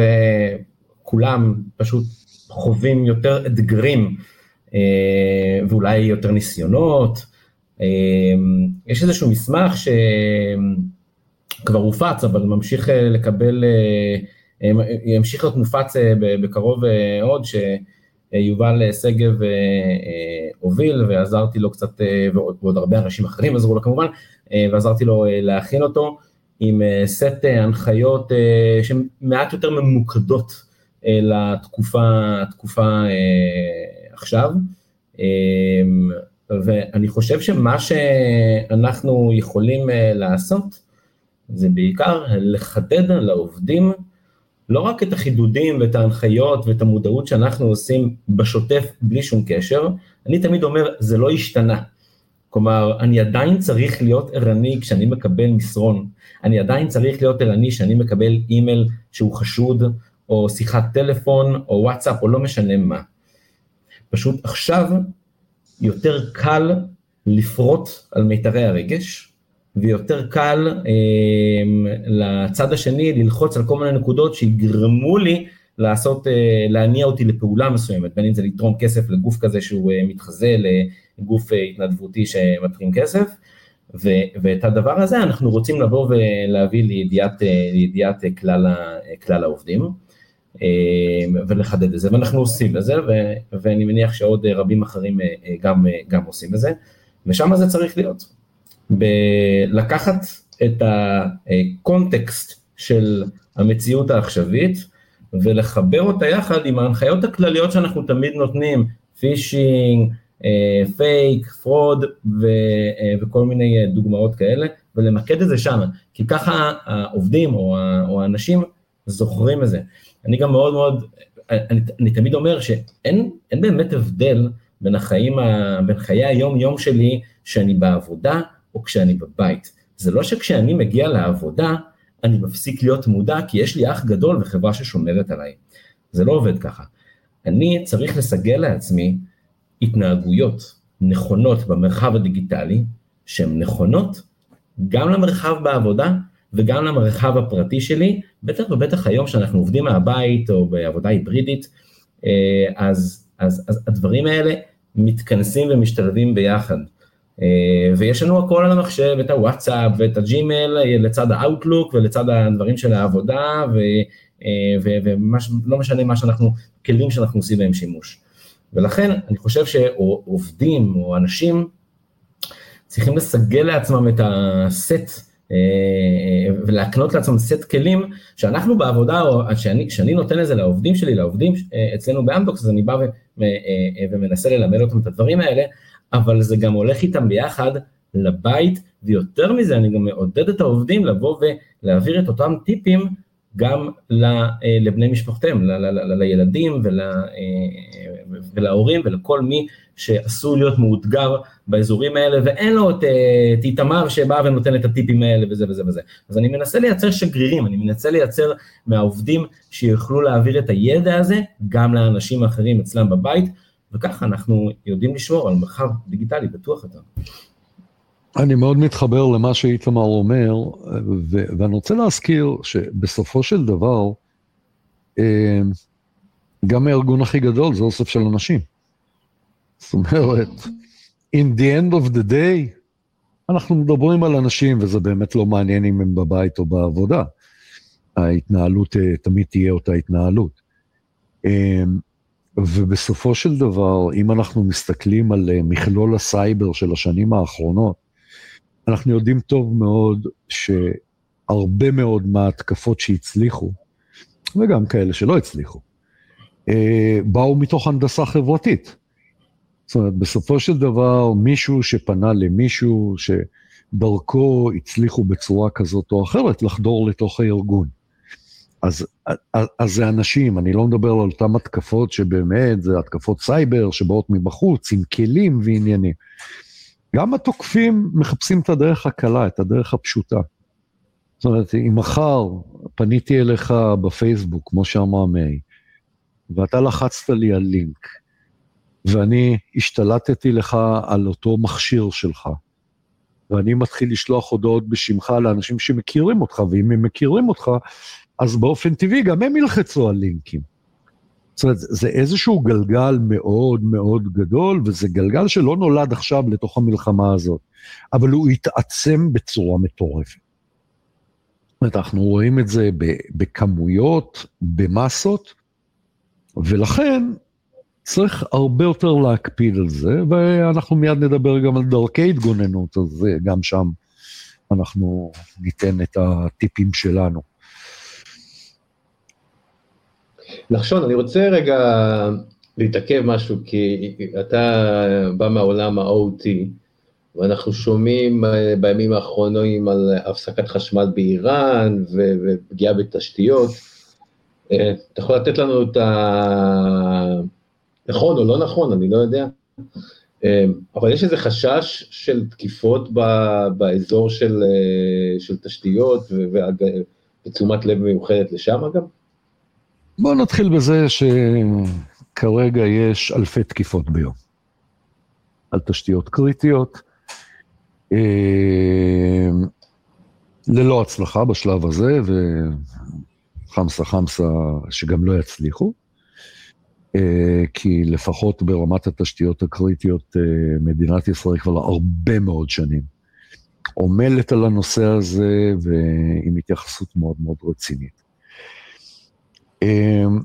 כולם פשוט חווים יותר אתגרים ואולי יותר ניסיונות. יש איזשהו מסמך שכבר הופץ, אבל ממשיך אה, לקבל, אה, ימשיך להיות מופץ אה, בקרוב עוד, שיובל שגב הוביל, ועזרתי לו קצת, ועוד הרבה אנשים אחרים עזרו לו כמובן, ועזרתי לו להכין אותו עם סט הנחיות שהן מעט יותר ממוקדות לתקופה עכשיו. אמ, ואני חושב שמה שאנחנו יכולים אה, לעשות, זה בעיקר לחדד לעובדים לא רק את החידודים ואת ההנחיות ואת המודעות שאנחנו עושים בשוטף בלי שום קשר, אני תמיד אומר, זה לא השתנה. כלומר, אני עדיין צריך להיות ערני כשאני מקבל מסרון, אני עדיין צריך להיות ערני כשאני מקבל אימייל שהוא חשוד, או שיחת טלפון, או וואטסאפ, או לא משנה מה. פשוט עכשיו יותר קל לפרוט על מיתרי הרגש, ויותר קל אה, לצד השני ללחוץ על כל מיני נקודות שיגרמו לי לעשות, אה, להניע אותי לפעולה מסוימת, בין אם זה לתרום כסף לגוף כזה שהוא אה, מתחזה לגוף אה, התנדבותי שמתרים כסף, ו, ואת הדבר הזה אנחנו רוצים לבוא ולהביא לידיעת, לידיעת כלל, כלל העובדים. ולחדד את זה, ואנחנו עושים את זה, ו- ואני מניח שעוד רבים אחרים גם, גם עושים את זה, ושם זה צריך להיות. ב- לקחת את הקונטקסט של המציאות העכשווית, ולחבר אותה יחד עם ההנחיות הכלליות שאנחנו תמיד נותנים, phishing, fake, fraud וכל מיני דוגמאות כאלה, ולמקד את זה שם, כי ככה העובדים או האנשים זוכרים את זה. אני גם מאוד מאוד, אני, אני תמיד אומר שאין באמת הבדל בין החיים, ה, בין חיי היום-יום שלי, שאני בעבודה או כשאני בבית. זה לא שכשאני מגיע לעבודה, אני מפסיק להיות מודע, כי יש לי אח גדול וחברה ששומרת עליי. זה לא עובד ככה. אני צריך לסגל לעצמי התנהגויות נכונות במרחב הדיגיטלי, שהן נכונות גם למרחב בעבודה וגם למרחב הפרטי שלי, בטח ובטח היום שאנחנו עובדים מהבית או בעבודה היברידית, אה, אז, אז, אז הדברים האלה מתכנסים ומשתלבים ביחד. אה, ויש לנו הכל על המחשב, את הוואטסאפ ואת הג'ימייל לצד האוטלוק ולצד הדברים של העבודה, ולא משנה מה שאנחנו, כלים שאנחנו עושים בהם שימוש. ולכן אני חושב שעובדים או אנשים צריכים לסגל לעצמם את הסט אה, ולהקנות לעצמם סט כלים שאנחנו בעבודה, או שאני, שאני נותן את זה לעובדים שלי, לעובדים אה, אצלנו באמדוקס, אז אני בא אה, ומנסה ללמד אותם את הדברים האלה, אבל זה גם הולך איתם ביחד לבית, ויותר מזה אני גם מעודד את העובדים לבוא ולהעביר את אותם טיפים גם לבני משפחותיהם, לילדים ולהורים ולכל מי שעשוי להיות מאותגר באזורים האלה, ואין לו את איתמר שבא ונותן את הטיפים האלה וזה וזה וזה. אז אני מנסה לייצר שגרירים, אני מנסה לייצר מהעובדים שיוכלו להעביר את הידע הזה גם לאנשים אחרים אצלם בבית, וככה אנחנו יודעים לשמור על מרחב דיגיטלי בטוח יותר. אני מאוד מתחבר למה שאיתמר אומר, ו- ואני רוצה להזכיר שבסופו של דבר, אה, גם הארגון הכי גדול זה אוסף של אנשים. זאת אומרת, in the end of the day, אנחנו מדברים על אנשים, וזה באמת לא מעניין אם הם בבית או בעבודה. ההתנהלות אה, תמיד תהיה אותה התנהלות. אה, ובסופו של דבר, אם אנחנו מסתכלים על מכלול הסייבר של השנים האחרונות, אנחנו יודעים טוב מאוד שהרבה מאוד מההתקפות שהצליחו, וגם כאלה שלא הצליחו, אה, באו מתוך הנדסה חברתית. זאת אומרת, בסופו של דבר, מישהו שפנה למישהו שדרכו הצליחו בצורה כזאת או אחרת לחדור לתוך הארגון. אז, אז, אז זה אנשים, אני לא מדבר על אותן התקפות שבאמת זה התקפות סייבר שבאות מבחוץ עם כלים ועניינים. גם התוקפים מחפשים את הדרך הקלה, את הדרך הפשוטה. זאת אומרת, אם מחר פניתי אליך בפייסבוק, כמו שאמר מאי, ואתה לחצת לי על לינק, ואני השתלטתי לך על אותו מכשיר שלך, ואני מתחיל לשלוח הודעות בשמך לאנשים שמכירים אותך, ואם הם מכירים אותך, אז באופן טבעי גם הם ילחצו על לינקים. זאת אומרת, זה איזשהו גלגל מאוד מאוד גדול, וזה גלגל שלא נולד עכשיו לתוך המלחמה הזאת, אבל הוא התעצם בצורה מטורפת. זאת אומרת, אנחנו רואים את זה בכמויות, במסות, ולכן צריך הרבה יותר להקפיד על זה, ואנחנו מיד נדבר גם על דרכי התגוננות, אז גם שם אנחנו ניתן את הטיפים שלנו. נחשון, אני רוצה רגע להתעכב משהו, כי אתה בא מהעולם ה-OT, ואנחנו שומעים אה, בימים האחרונים על הפסקת חשמל באיראן ופגיעה בתשתיות. אה, אתה יכול לתת לנו את ה... נכון או לא נכון, אני לא יודע. אה, אבל יש איזה חשש של תקיפות באזור של, של תשתיות ותשומת לב מיוחדת לשם גם? בואו נתחיל בזה שכרגע יש אלפי תקיפות ביום על תשתיות קריטיות, אה, ללא הצלחה בשלב הזה, וחמסה חמסה שגם לא יצליחו, אה, כי לפחות ברמת התשתיות הקריטיות, אה, מדינת ישראל כבר הרבה מאוד שנים עומלת על הנושא הזה ועם התייחסות מאוד מאוד רצינית. אמ,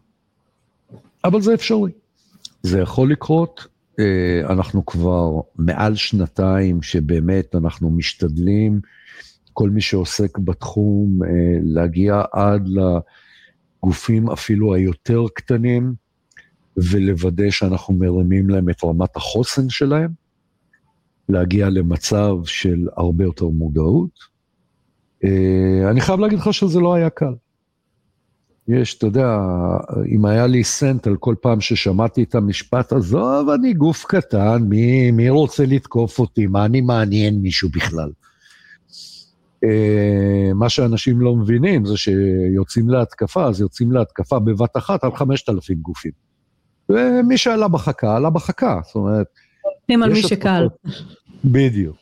אבל זה אפשרי. זה יכול לקרות. אה, אנחנו כבר מעל שנתיים שבאמת אנחנו משתדלים, כל מי שעוסק בתחום, אה, להגיע עד לגופים אפילו היותר קטנים, ולוודא שאנחנו מרימים להם את רמת החוסן שלהם, להגיע למצב של הרבה יותר מודעות. אה, אני חייב להגיד לך שזה לא היה קל. יש, אתה יודע, אם היה לי סנט על כל פעם ששמעתי את המשפט, עזוב, אני גוף קטן, מי, מי רוצה לתקוף אותי? מה אני מעניין מישהו בכלל? Uh, מה שאנשים לא מבינים זה שיוצאים להתקפה, אז יוצאים להתקפה בבת אחת על 5,000 גופים. ומי שעלה בחכה, עלה בחכה, זאת אומרת... הולכים על מי שקל. בדיוק.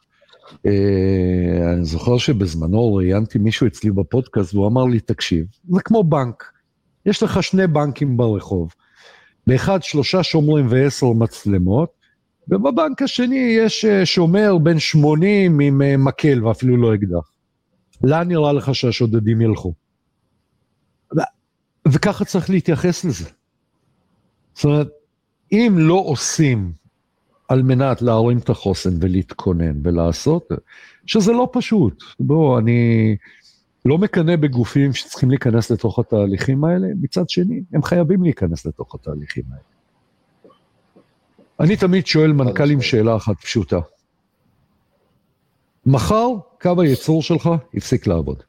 Uh, אני זוכר שבזמנו ראיינתי מישהו אצלי בפודקאסט והוא אמר לי, תקשיב, זה כמו בנק. יש לך שני בנקים ברחוב. באחד שלושה שומרים ועשר מצלמות, ובבנק השני יש אה, שומר בן 80 עם אה, מקל ואפילו לא אקדח. לאן נראה לך שהשודדים ילכו? וככה צריך להתייחס לזה. זאת אומרת, אם לא עושים על מנת להרים את החוסן ולהתכונן ולעשות, שזה לא פשוט. בואו, אני לא מקנא בגופים שצריכים להיכנס לתוך התהליכים האלה, מצד שני, הם חייבים להיכנס לתוך התהליכים האלה. אני תמיד שואל מנכ"לים שאלה אחת פשוטה. מחר קו הייצור שלך יפסיק לעבוד.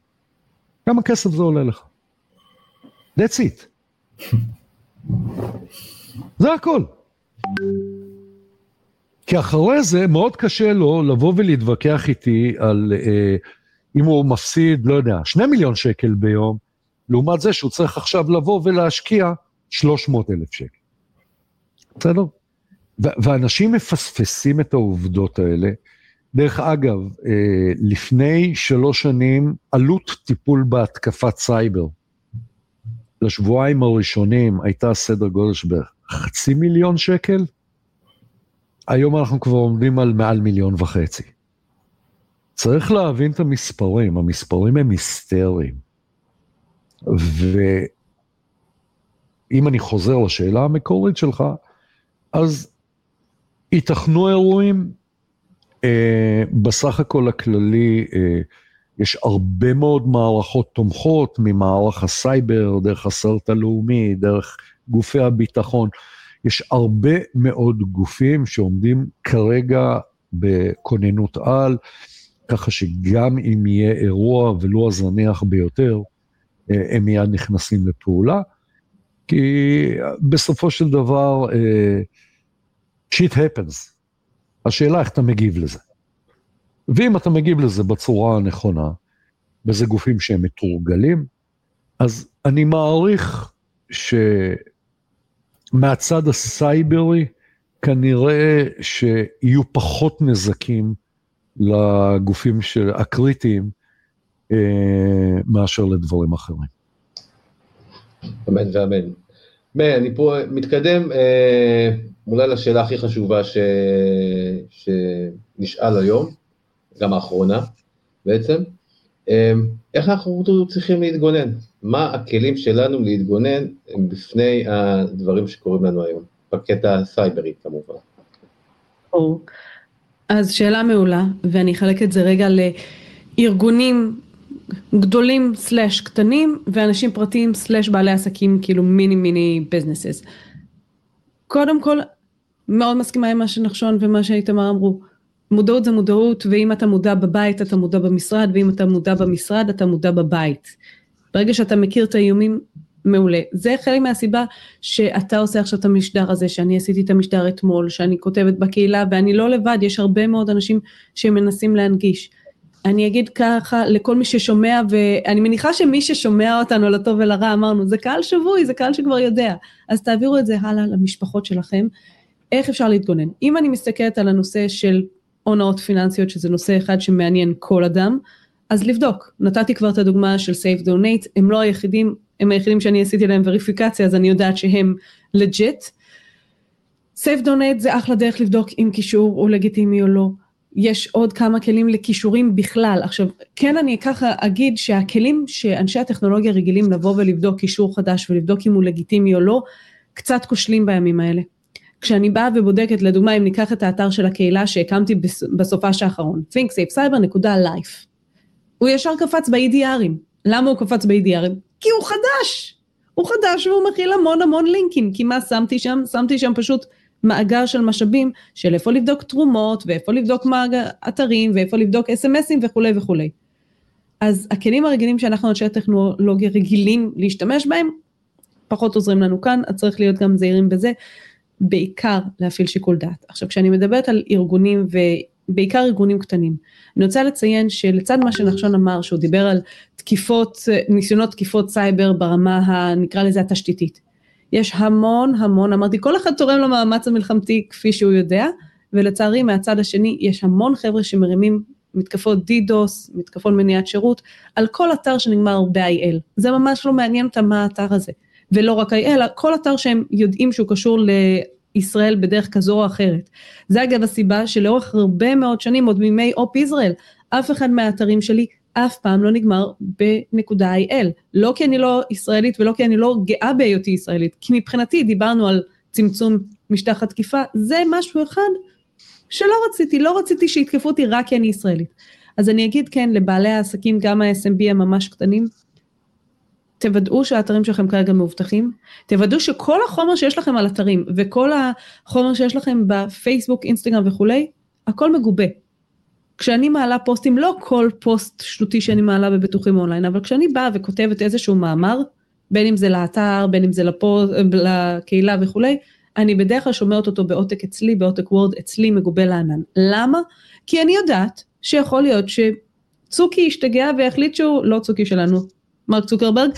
כמה כסף זה עולה לך? That's it. זה הכל. כי אחרי זה מאוד קשה לו לבוא ולהתווכח איתי על אה, אם הוא מפסיד, לא יודע, שני מיליון שקל ביום, לעומת זה שהוא צריך עכשיו לבוא ולהשקיע 300 אלף שקל. בסדר? ואנשים מפספסים את העובדות האלה. דרך אגב, אה, לפני שלוש שנים, עלות טיפול בהתקפת סייבר לשבועיים הראשונים הייתה סדר גודל של בערך חצי מיליון שקל. היום אנחנו כבר עומדים על מעל מיליון וחצי. צריך להבין את המספרים, המספרים הם היסטריים. ואם אני חוזר לשאלה המקורית שלך, אז ייתכנו אירועים, אה, בסך הכל הכללי, אה, יש הרבה מאוד מערכות תומכות, ממערך הסייבר, דרך הסרט הלאומי, דרך גופי הביטחון. יש הרבה מאוד גופים שעומדים כרגע בכוננות על, ככה שגם אם יהיה אירוע, ולו הזניח ביותר, אה, הם מיד נכנסים לפעולה. כי בסופו של דבר, uh, shit happens. השאלה איך אתה מגיב לזה. ואם אתה מגיב לזה בצורה הנכונה, וזה גופים שהם מתורגלים, אז אני מעריך שמהצד הסייברי, כנראה שיהיו פחות נזקים לגופים של, הקריטיים אה, מאשר לדברים אחרים. אמן ואמן. מאיר, אני פה מתקדם אה, אולי לשאלה הכי חשובה ש... שנשאל היום, גם האחרונה בעצם, אה, איך אנחנו צריכים להתגונן? מה הכלים שלנו להתגונן בפני הדברים שקורים לנו היום, בקטע הסייברי כמובן. אז שאלה מעולה, ואני אחלק את זה רגע לארגונים גדולים סלאש קטנים ואנשים פרטיים סלאש בעלי עסקים כאילו מיני מיני ביזנסס. קודם כל מאוד מסכימה עם מה שנחשון ומה שאיתמר אמרו מודעות זה מודעות ואם אתה מודע בבית אתה מודע במשרד ואם אתה מודע במשרד אתה מודע בבית. ברגע שאתה מכיר את האיומים מעולה. זה חלק מהסיבה שאתה עושה עכשיו את המשדר הזה, שאני עשיתי את המשדר אתמול, שאני כותבת בקהילה ואני לא לבד, יש הרבה מאוד אנשים שמנסים להנגיש. אני אגיד ככה לכל מי ששומע, ואני מניחה שמי ששומע אותנו לטוב ולרע, אמרנו, זה קהל שבוי, זה קהל שכבר יודע, אז תעבירו את זה הלאה למשפחות שלכם. איך אפשר להתגונן? אם אני מסתכלת על הנושא של הונאות פיננסיות, שזה נושא אחד שמעניין כל אדם, אז לבדוק. נתתי כבר את הדוגמה של Save Donate, הם לא היחידים, הם היחידים שאני עשיתי להם וריפיקציה, אז אני יודעת שהם לג'יט. Save Donate זה אחלה דרך לבדוק אם קישור הוא לגיטימי או לא. יש עוד כמה כלים לכישורים בכלל. עכשיו, כן אני ככה אגיד שהכלים שאנשי הטכנולוגיה רגילים לבוא ולבדוק קישור חדש ולבדוק אם הוא לגיטימי או לא, קצת כושלים בימים האלה. כשאני באה ובודקת, לדוגמה, אם ניקח את האתר של הקהילה שהקמתי בסופש האחרון, thinksafecyber.life, הוא ישר קפץ ב-EDRים. למה הוא קפץ ב-EDRים? כי הוא חדש. הוא חדש והוא מכיל המון המון לינקים, כי מה שמתי שם? שמתי שם פשוט מאגר של משאבים של איפה לבדוק תרומות ואיפה לבדוק מאגר אתרים ואיפה לבדוק אס.אם.אסים וכולי וכולי. אז הכלים הרגילים שאנחנו אנשי הטכנולוגיה רגילים להשתמש בהם, פחות עוזרים לנו כאן, אז צריך להיות גם זהירים בזה, בעיקר להפעיל שיקול דעת. עכשיו כשאני מדברת על ארגונים ובעיקר ארגונים קטנים, אני רוצה לציין שלצד מה שנחשון אמר, שהוא דיבר על תקיפות, ניסיונות תקיפות סייבר ברמה הנקרא לזה התשתיתית. יש המון המון, אמרתי, כל אחד תורם למאמץ המלחמתי כפי שהוא יודע, ולצערי מהצד השני יש המון חבר'ה שמרימים מתקפות DDoS, מתקפות מניעת שירות, על כל אתר שנגמר ב-IL. זה ממש לא מעניין אותם מה האתר הזה. ולא רק IL, כל אתר שהם יודעים שהוא קשור לישראל בדרך כזו או אחרת. זה אגב הסיבה שלאורך הרבה מאוד שנים, עוד מימי OpIsrael, אף אחד מהאתרים שלי אף פעם לא נגמר בנקודה IL. לא כי אני לא ישראלית ולא כי אני לא גאה בהיותי ישראלית, כי מבחינתי דיברנו על צמצום משטח התקיפה, זה משהו אחד שלא רציתי, לא רציתי שיתקפו אותי רק כי אני ישראלית. אז אני אגיד כן, לבעלי העסקים, גם ה-SMB הם ממש קטנים, תוודאו שהאתרים שלכם כרגע מאובטחים, תוודאו שכל החומר שיש לכם על אתרים וכל החומר שיש לכם בפייסבוק, אינסטגרם וכולי, הכל מגובה. כשאני מעלה פוסטים, לא כל פוסט שטותי שאני מעלה בבטוחים אונליין, אבל כשאני באה וכותבת איזשהו מאמר, בין אם זה לאתר, בין אם זה לפוסט, לקהילה וכולי, אני בדרך כלל שומרת אותו בעותק אצלי, בעותק וורד אצלי מגובה לענן. למה? כי אני יודעת שיכול להיות שצוקי ישתגע ויחליט שהוא, לא צוקי שלנו, מרק צוקרברג,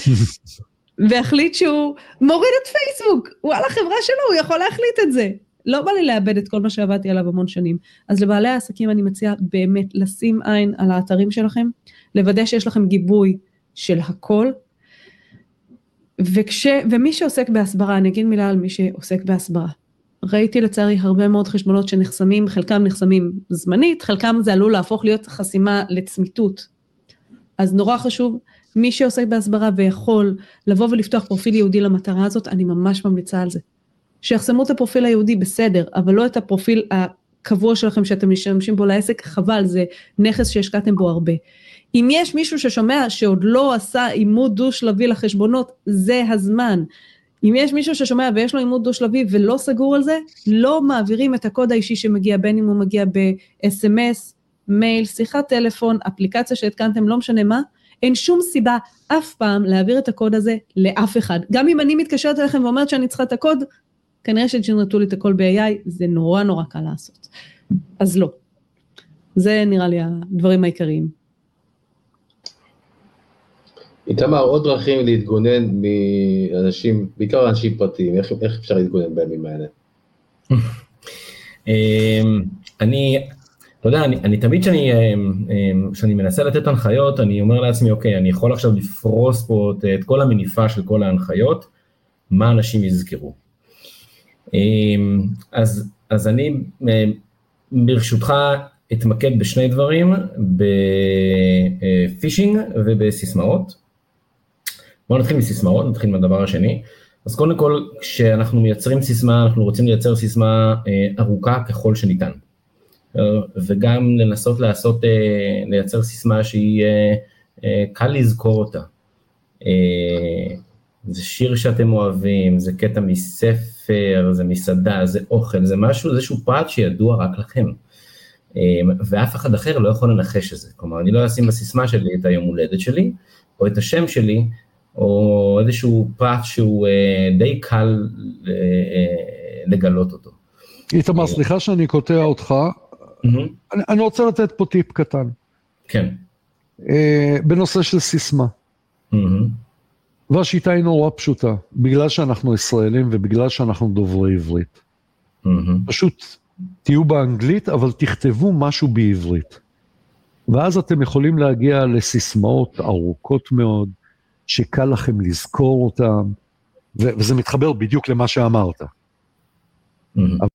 והחליט שהוא מוריד את פייסבוק, הוא על החברה שלו, הוא יכול להחליט את זה. לא בא לי לאבד את כל מה שעבדתי עליו המון שנים. אז לבעלי העסקים אני מציעה באמת לשים עין על האתרים שלכם, לוודא שיש לכם גיבוי של הכל, וכש, ומי שעוסק בהסברה, אני אגיד מילה על מי שעוסק בהסברה. ראיתי לצערי הרבה מאוד חשבונות שנחסמים, חלקם נחסמים זמנית, חלקם זה עלול להפוך להיות חסימה לצמיתות. אז נורא חשוב, מי שעוסק בהסברה ויכול לבוא ולפתוח פרופיל יהודי למטרה הזאת, אני ממש ממליצה על זה. שיחסמו את הפרופיל היהודי בסדר, אבל לא את הפרופיל הקבוע שלכם שאתם משתמשים בו לעסק, חבל, זה נכס שהשקעתם בו הרבה. אם יש מישהו ששומע שעוד לא עשה עימות דו-שלבי לחשבונות, זה הזמן. אם יש מישהו ששומע ויש לו עימות דו-שלבי ולא סגור על זה, לא מעבירים את הקוד האישי שמגיע, בין אם הוא מגיע ב-SMS, מייל, שיחת טלפון, אפליקציה שהתקנתם, לא משנה מה, אין שום סיבה אף פעם להעביר את הקוד הזה לאף אחד. גם אם אני מתקשרת אליכם ואומרת שאני צריכה את הקוד, כנראה שג'נרטו לי את הכל ב-AI, זה נורא נורא קל לעשות. אז לא. זה נראה לי הדברים העיקריים. איתמר, עוד דרכים להתגונן מאנשים, בעיקר אנשים פרטיים, איך, איך אפשר להתגונן בימים האלה? אמ, אני, אתה יודע, אני, אני תמיד כשאני, כשאני אמ, מנסה לתת הנחיות, אני אומר לעצמי, אוקיי, אני יכול עכשיו לפרוס פה את, את כל המניפה של כל ההנחיות, מה אנשים יזכרו. אמ, אז, אז אני, ברשותך, אתמקד בשני דברים, בפישינג ובסיסמאות. בואו נתחיל מסיסמאות, נתחיל מהדבר השני. אז קודם כל, כשאנחנו מייצרים סיסמה, אנחנו רוצים לייצר סיסמה אה, ארוכה ככל שניתן. וגם לנסות לעשות, אה, לייצר סיסמה שהיא אה, אה, קל לזכור אותה. זה שיר שאתם אוהבים, זה קטע מספר, זה מסעדה, זה אוכל, זה משהו, זה איזשהו פרט שידוע רק לכם. ואף אחד אחר לא יכול לנחש את זה. כלומר, אני לא אשים בסיסמה שלי את היום הולדת שלי, או את השם שלי, או איזשהו פרט שהוא די קל לגלות אותו. איתמר, סליחה שאני קוטע אותך, אני, אני רוצה לתת פה טיפ קטן. כן. בנושא של סיסמה. והשיטה היא נורא פשוטה, בגלל שאנחנו ישראלים ובגלל שאנחנו דוברי עברית. פשוט תהיו באנגלית, אבל תכתבו משהו בעברית. ואז אתם יכולים להגיע לסיסמאות ארוכות מאוד, שקל לכם לזכור אותם, וזה מתחבר בדיוק למה שאמרת. Mm-hmm.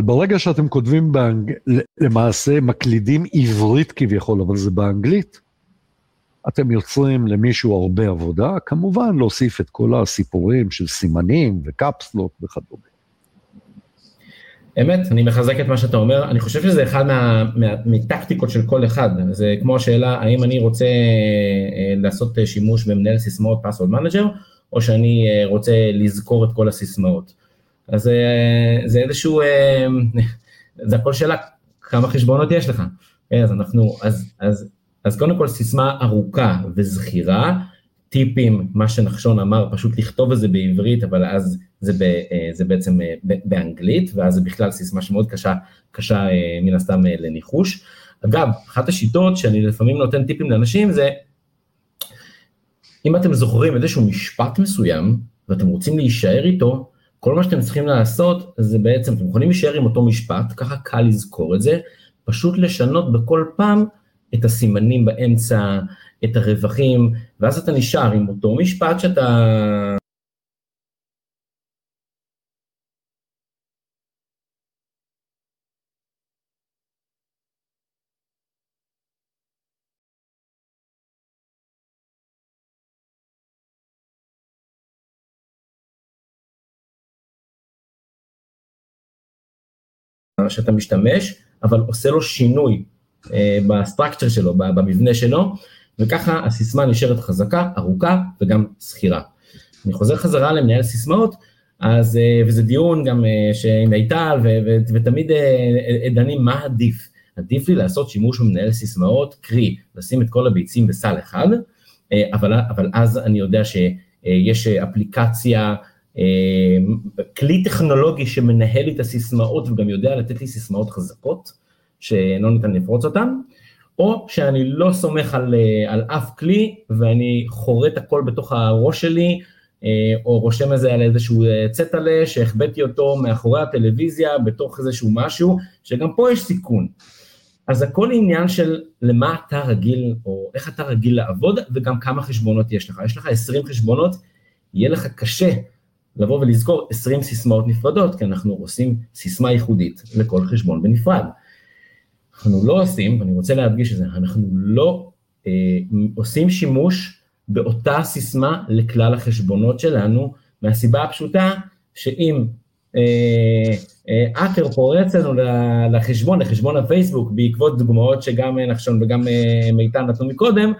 אבל ברגע שאתם כותבים באנג... למעשה מקלידים עברית כביכול, אבל זה באנגלית, אתם יוצרים למישהו הרבה עבודה, כמובן להוסיף את כל הסיפורים של סימנים ו caps lock וכדומה. אמת, אני מחזק את מה שאתה אומר, אני חושב שזה אחד מה, מה, מטקטיקות של כל אחד, זה כמו השאלה האם אני רוצה אה, לעשות שימוש במנהל סיסמאות password manager, או שאני אה, רוצה לזכור את כל הסיסמאות. אז אה, זה איזשהו, זה הכל שאלה כמה חשבונות יש לך. אז אנחנו, אז, אז אז קודם כל סיסמה ארוכה וזכירה, טיפים, מה שנחשון אמר, פשוט לכתוב את זה בעברית, אבל אז זה, ב, אה, זה בעצם אה, באנגלית, ואז זה בכלל סיסמה שמאוד קשה, קשה אה, מן הסתם לניחוש. אגב, אחת השיטות שאני לפעמים נותן טיפים לאנשים זה, אם אתם זוכרים איזשהו משפט מסוים, ואתם רוצים להישאר איתו, כל מה שאתם צריכים לעשות זה בעצם, אתם יכולים להישאר עם אותו משפט, ככה קל לזכור את זה, פשוט לשנות בכל פעם את הסימנים באמצע, את הרווחים, ואז אתה נשאר עם אותו משפט שאתה... שאתה משתמש, אבל עושה לו שינוי אה, בסטרקצ'ר שלו, במבנה שלו, וככה הסיסמה נשארת חזקה, ארוכה וגם שכירה. אני חוזר חזרה למנהל סיסמאות, אז, וזה דיון גם עם מיטל, ותמיד דנים מה עדיף. עדיף לי לעשות שימוש במנהל סיסמאות, קרי, לשים את כל הביצים בסל אחד, אבל, אבל אז אני יודע שיש אפליקציה, כלי טכנולוגי שמנהל לי את הסיסמאות וגם יודע לתת לי סיסמאות חזקות, שלא ניתן לפרוץ אותן, או שאני לא סומך על, על אף כלי ואני חורט הכל בתוך הראש שלי, או רושם את זה על איזשהו צטלה שהחבאתי אותו מאחורי הטלוויזיה בתוך איזשהו משהו, שגם פה יש סיכון. אז הכל עניין של למה אתה רגיל, או איך אתה רגיל לעבוד, וגם כמה חשבונות יש לך. יש לך 20 חשבונות, יהיה לך קשה לבוא ולזכור 20 סיסמאות נפרדות, כי אנחנו עושים סיסמה ייחודית לכל חשבון בנפרד. אנחנו לא עושים, ואני רוצה להדגיש את זה, אנחנו לא אה, עושים שימוש באותה סיסמה לכלל החשבונות שלנו, מהסיבה הפשוטה שאם אה, אה, האקר פורץ לנו לחשבון, לחשבון הפייסבוק, בעקבות דוגמאות שגם נחשון וגם אה, מיטל נתנו מקודם,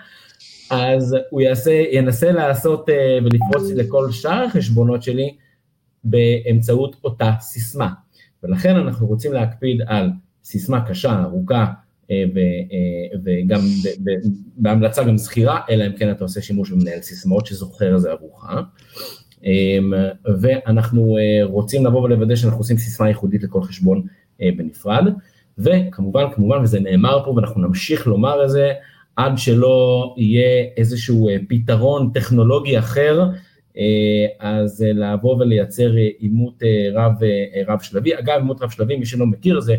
אז הוא יעשה, ינסה לעשות ולפרוץ לכל שאר החשבונות שלי באמצעות אותה סיסמה. ולכן אנחנו רוצים להקפיד על סיסמה קשה, ארוכה, וגם בהמלצה גם זכירה, אלא אם כן אתה עושה שימוש במנהל סיסמאות שזוכר זה עבורך. אמ, ואנחנו אה, רוצים לבוא ולוודא שאנחנו עושים סיסמה ייחודית לכל חשבון אה, בנפרד, וכמובן, כמובן, וזה נאמר פה ואנחנו נמשיך לומר את זה, עד שלא יהיה איזשהו אה, פתרון טכנולוגי אחר, אז לבוא ולייצר אימות רב, רב שלבי. אגב, אימות רב שלבי, מי שלא מכיר, זה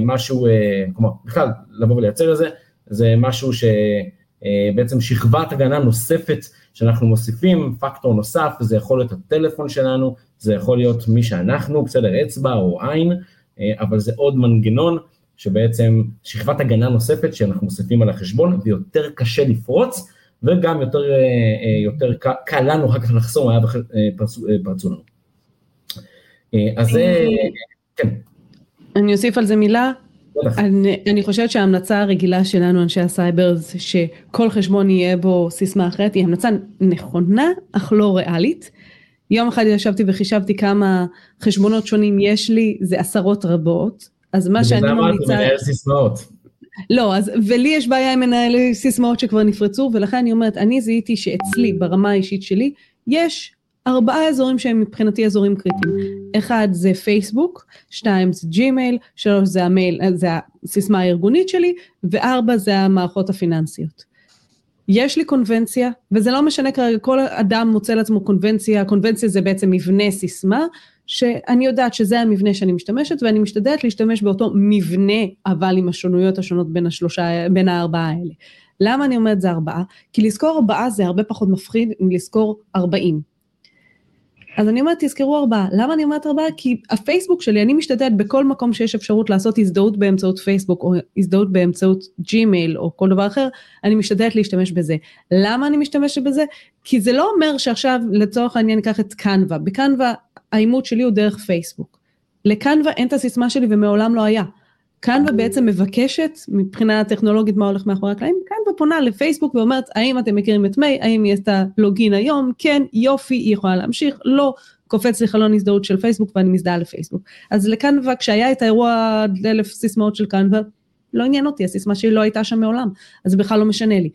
משהו, כלומר, בכלל, לבוא ולייצר את זה, זה משהו שבעצם שכבת הגנה נוספת שאנחנו מוסיפים פקטור נוסף, זה יכול להיות הטלפון שלנו, זה יכול להיות מי שאנחנו, בסדר, אצבע או עין, אה, אבל זה עוד מנגנון שבעצם שכבת הגנה נוספת שאנחנו מוסיפים על החשבון, ויותר קשה לפרוץ, וגם יותר, אה, אה, יותר קל לנו אחר כך לחסום מה פרצו לנו. אז זה, כן. אני אוסיף על זה מילה, אני, אני חושבת שההמלצה הרגילה שלנו אנשי הסייבר זה שכל חשבון יהיה בו סיסמה אחרת היא המלצה נכונה אך לא ריאלית. יום אחד ישבתי וחישבתי כמה חשבונות שונים יש לי זה עשרות רבות אז מה שאני ממליצה. בגלל זה מנהל סיסמאות. לא אז ולי יש בעיה עם מנהלי סיסמאות שכבר נפרצו ולכן אני אומרת אני זיהיתי שאצלי ברמה האישית שלי יש ארבעה אזורים שהם מבחינתי אזורים קריטיים. אחד זה פייסבוק, שתיים זה ג'ימייל, שלוש זה המייל, זה הסיסמה הארגונית שלי, וארבע זה המערכות הפיננסיות. יש לי קונבנציה, וזה לא משנה כרגע, כל אדם מוצא לעצמו קונבנציה, קונבנציה זה בעצם מבנה סיסמה, שאני יודעת שזה המבנה שאני משתמשת, ואני משתדלת להשתמש באותו מבנה, אבל עם השונויות השונות בין השלושה, בין הארבעה האלה. למה אני אומרת זה ארבעה? כי לזכור ארבעה זה הרבה פחות מפחיד מלזכור ארבעים. אז אני אומרת, תזכרו ארבעה. למה אני אומרת ארבעה? כי הפייסבוק שלי, אני משתדלת בכל מקום שיש אפשרות לעשות הזדהות באמצעות פייסבוק, או הזדהות באמצעות ג'ימייל, או כל דבר אחר, אני משתדלת להשתמש בזה. למה אני משתמשת בזה? כי זה לא אומר שעכשיו, לצורך העניין, ניקח את קנווה. בקנווה, העימות שלי הוא דרך פייסבוק. לקנווה אין את הסיסמה שלי ומעולם לא היה. קנווה בעצם מבקשת מבחינה טכנולוגית מה הולך מאחורי הקלעים, קנווה פונה לפייסבוק ואומרת האם אתם מכירים את מיי, האם יש את הלוגין היום, כן, יופי, היא יכולה להמשיך, לא, קופץ לי חלון הזדהות של פייסבוק ואני מזדהה לפייסבוק. אז לקנווה, כשהיה את האירוע אלף סיסמאות של קנווה, לא עניין אותי, הסיסמה שלי לא הייתה שם מעולם, אז זה בכלל לא משנה לי.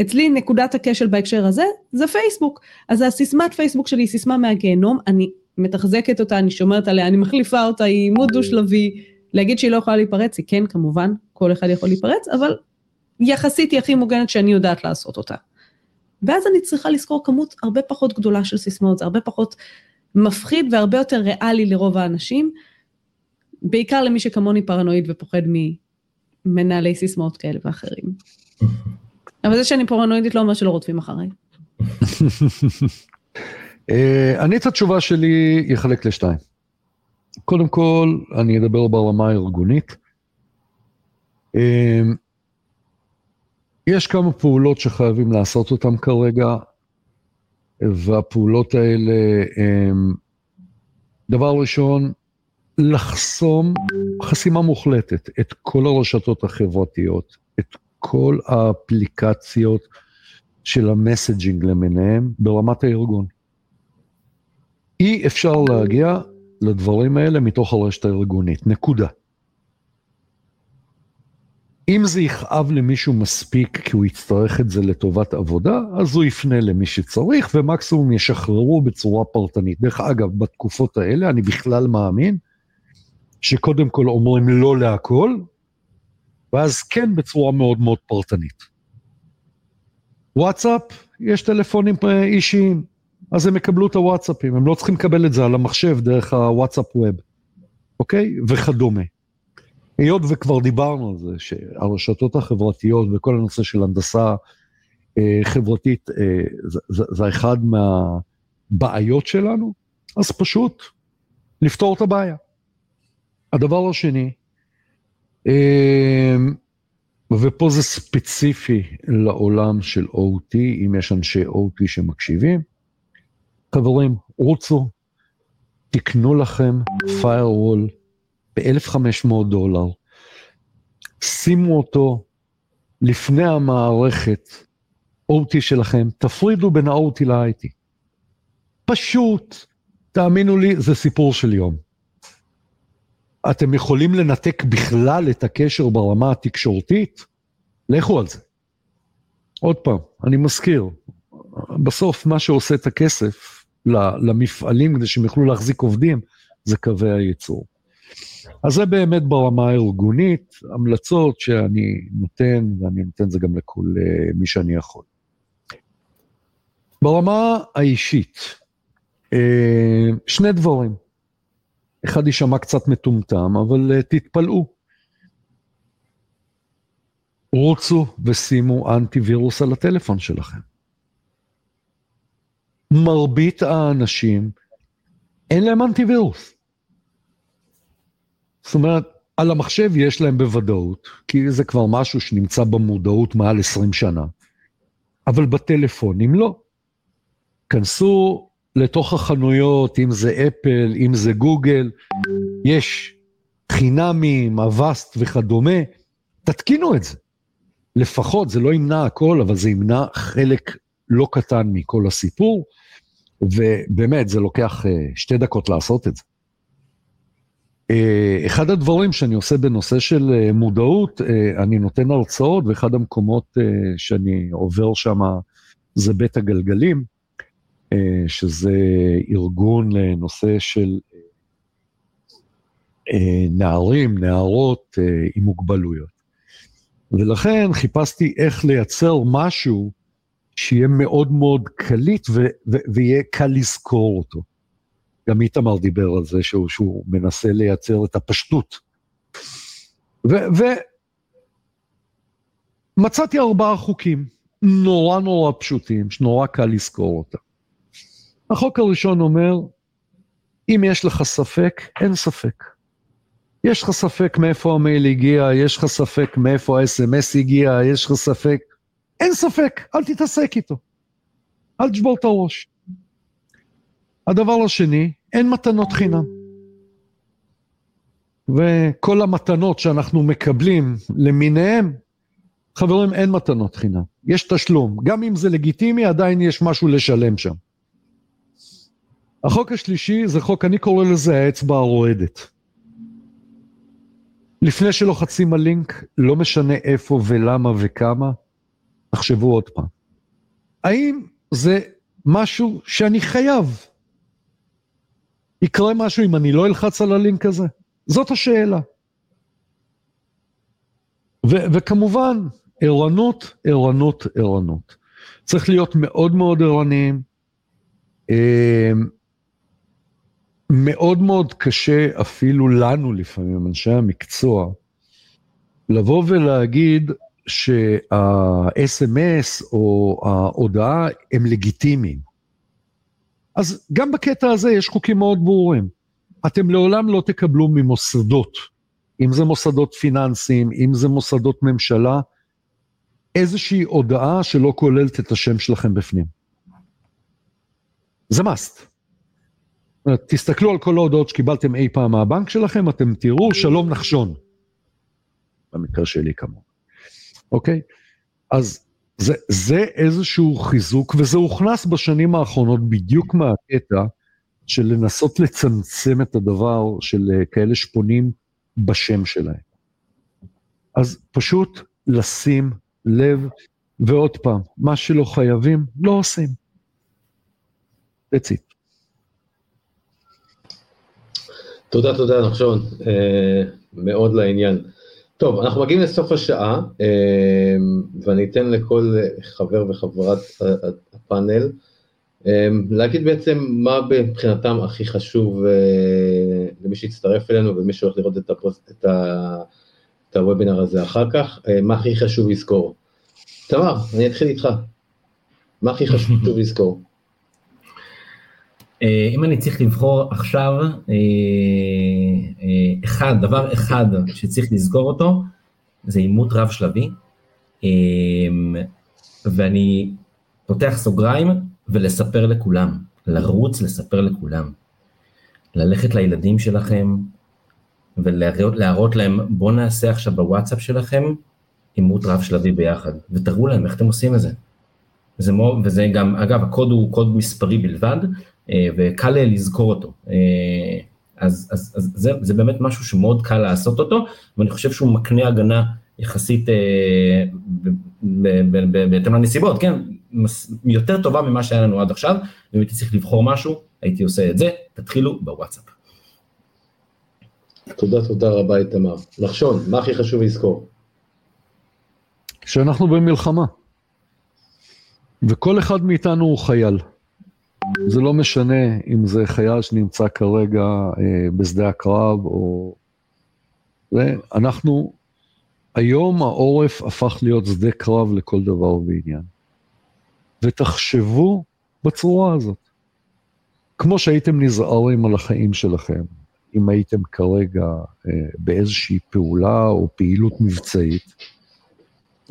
אצלי נקודת הכשל בהקשר הזה, זה פייסבוק. אז הסיסמת פייסבוק שלי היא סיסמה מהגיהנום, אני מתחזקת אותה, אני שומרת עליה, אני מחליפה אותה, היא עימות דו שלבי, להגיד שהיא לא יכולה להיפרץ, היא כן כמובן, כל אחד יכול להיפרץ, אבל יחסית היא הכי מוגנת שאני יודעת לעשות אותה. ואז אני צריכה לזכור כמות הרבה פחות גדולה של סיסמאות, זה הרבה פחות מפחיד והרבה יותר ריאלי לרוב האנשים, בעיקר למי שכמוני פרנואיד ופוחד ממנהלי סיסמאות כאלה ואחרים. אבל זה שאני פרנואידית לא אומר שלא רודפים אחריי. אה, אני את התשובה שלי אחלק לשתיים. קודם כל, אני אדבר ברמה הארגונית. אמ, יש כמה פעולות שחייבים לעשות אותן כרגע, והפעולות האלה הם, דבר ראשון, לחסום חסימה מוחלטת את כל הרשתות החברתיות, כל האפליקציות של המסג'ינג למיניהם ברמת הארגון. אי אפשר להגיע לדברים האלה מתוך הרשת הארגונית, נקודה. אם זה יכאב למישהו מספיק כי הוא יצטרך את זה לטובת עבודה, אז הוא יפנה למי שצריך ומקסימום ישחררו בצורה פרטנית. דרך אגב, בתקופות האלה אני בכלל מאמין שקודם כל אומרים לא להכל, ואז כן בצורה מאוד מאוד פרטנית. וואטסאפ, יש טלפונים אישיים, אז הם יקבלו את הוואטסאפים, הם לא צריכים לקבל את זה על המחשב דרך הוואטסאפ ווב, אוקיי? וכדומה. היות וכבר דיברנו על זה, שהרשתות החברתיות וכל הנושא של הנדסה אה, חברתית, אה, זה, זה, זה אחד מהבעיות שלנו, אז פשוט לפתור את הבעיה. הדבר השני, אה, ופה זה ספציפי לעולם של OT, אם יש אנשי OT שמקשיבים, חברים, רוצו, תקנו לכם firewall ב-1,500 דולר, שימו אותו לפני המערכת OT שלכם, תפרידו בין ה-OT ל-IT. פשוט, תאמינו לי, זה סיפור של יום. אתם יכולים לנתק בכלל את הקשר ברמה התקשורתית? לכו על זה. עוד פעם, אני מזכיר, בסוף מה שעושה את הכסף למפעלים כדי שהם יוכלו להחזיק עובדים, זה קווי הייצור. אז זה באמת ברמה הארגונית, המלצות שאני נותן, ואני נותן זה גם לכל uh, מי שאני יכול. ברמה האישית, uh, שני דברים. אחד יישמע קצת מטומטם, אבל uh, תתפלאו. רוצו ושימו אנטיווירוס על הטלפון שלכם. מרבית האנשים, אין להם אנטיווירוס. זאת אומרת, על המחשב יש להם בוודאות, כי זה כבר משהו שנמצא במודעות מעל 20 שנה, אבל בטלפונים לא. כנסו לתוך החנויות, אם זה אפל, אם זה גוגל, יש חינמים, אבסט וכדומה, תתקינו את זה. לפחות, זה לא ימנע הכל, אבל זה ימנע חלק לא קטן מכל הסיפור, ובאמת, זה לוקח uh, שתי דקות לעשות את זה. Uh, אחד הדברים שאני עושה בנושא של uh, מודעות, אני נותן הרצאות, ואחד המקומות שאני עובר שם זה בית הגלגלים, שזה ארגון לנושא של uh, נערים, נערות uh, עם מוגבלויות. ולכן חיפשתי איך לייצר משהו שיהיה מאוד מאוד קליט ויהיה קל לזכור אותו. גם איתמר דיבר על זה שהוא, שהוא מנסה לייצר את הפשטות. ומצאתי ארבעה חוקים נורא נורא פשוטים, שנורא קל לזכור אותם. החוק הראשון אומר, אם יש לך ספק, אין ספק. יש לך ספק מאיפה המייל הגיע, יש לך ספק מאיפה ה-SMS הגיע, יש לך ספק, אין ספק, אל תתעסק איתו. אל תשבור את הראש. הדבר השני, אין מתנות חינם. וכל המתנות שאנחנו מקבלים למיניהם, חברים, אין מתנות חינם. יש תשלום. גם אם זה לגיטימי, עדיין יש משהו לשלם שם. החוק השלישי זה חוק, אני קורא לזה האצבע הרועדת. לפני שלוחצים על לינק, לא משנה איפה ולמה וכמה, תחשבו עוד פעם. האם זה משהו שאני חייב? יקרה משהו אם אני לא אלחץ על הלינק הזה? זאת השאלה. ו- וכמובן, ערנות, ערנות, ערנות. צריך להיות מאוד מאוד ערניים. מאוד מאוד קשה אפילו לנו לפעמים, אנשי המקצוע, לבוא ולהגיד שה-SMS או ההודעה הם לגיטימיים. אז גם בקטע הזה יש חוקים מאוד ברורים. אתם לעולם לא תקבלו ממוסדות, אם זה מוסדות פיננסיים, אם זה מוסדות ממשלה, איזושהי הודעה שלא כוללת את השם שלכם בפנים. זה must. תסתכלו על כל ההודעות שקיבלתם אי פעם מהבנק שלכם, אתם תראו שלום נחשון. במקרה שלי כמובן. אוקיי? אז זה, זה איזשהו חיזוק, וזה הוכנס בשנים האחרונות בדיוק מהקטע של לנסות לצמצם את הדבר של אה, כאלה שפונים בשם שלהם. אז פשוט לשים לב, ועוד פעם, מה שלא חייבים, לא עושים. That's it. תודה, תודה, נחשון, אה, מאוד לעניין. טוב, אנחנו מגיעים לסוף השעה, אה, ואני אתן לכל חבר וחברת הפאנל אה, להגיד בעצם מה מבחינתם הכי חשוב למי שיצטרף אלינו ומי שהולך לראות את, הפוסט, את, ה, את הוובינר הזה אחר כך, מה הכי חשוב לזכור. תמר, אני אתחיל איתך. מה הכי חשוב לזכור? אה, אם אני צריך לבחור עכשיו, אה, אה, אחד, דבר אחד שצריך לזכור אותו, זה עימות רב שלבי, ואני פותח סוגריים ולספר לכולם, לרוץ לספר לכולם, ללכת לילדים שלכם ולהראות להם, בואו נעשה עכשיו בוואטסאפ שלכם עימות רב שלבי ביחד, ותראו להם איך אתם עושים את זה. זה מור, וזה גם, אגב, הקוד הוא קוד מספרי בלבד, וקל לזכור אותו. אה, אז, אז, אז זה, זה באמת משהו שמאוד קל לעשות אותו, ואני חושב שהוא מקנה הגנה יחסית אה, בהתאם לנסיבות, כן, יותר טובה ממה שהיה לנו עד עכשיו, ואם הייתי צריך לבחור משהו, הייתי עושה את זה, תתחילו בוואטסאפ. תודה, תודה רבה איתמר. נחשון, מה הכי חשוב לזכור? שאנחנו במלחמה, וכל אחד מאיתנו הוא חייל. זה לא משנה אם זה חייל שנמצא כרגע אה, בשדה הקרב או... ואנחנו, היום העורף הפך להיות שדה קרב לכל דבר ועניין. ותחשבו בצורה הזאת. כמו שהייתם נזהרים על החיים שלכם, אם הייתם כרגע אה, באיזושהי פעולה או פעילות מבצעית,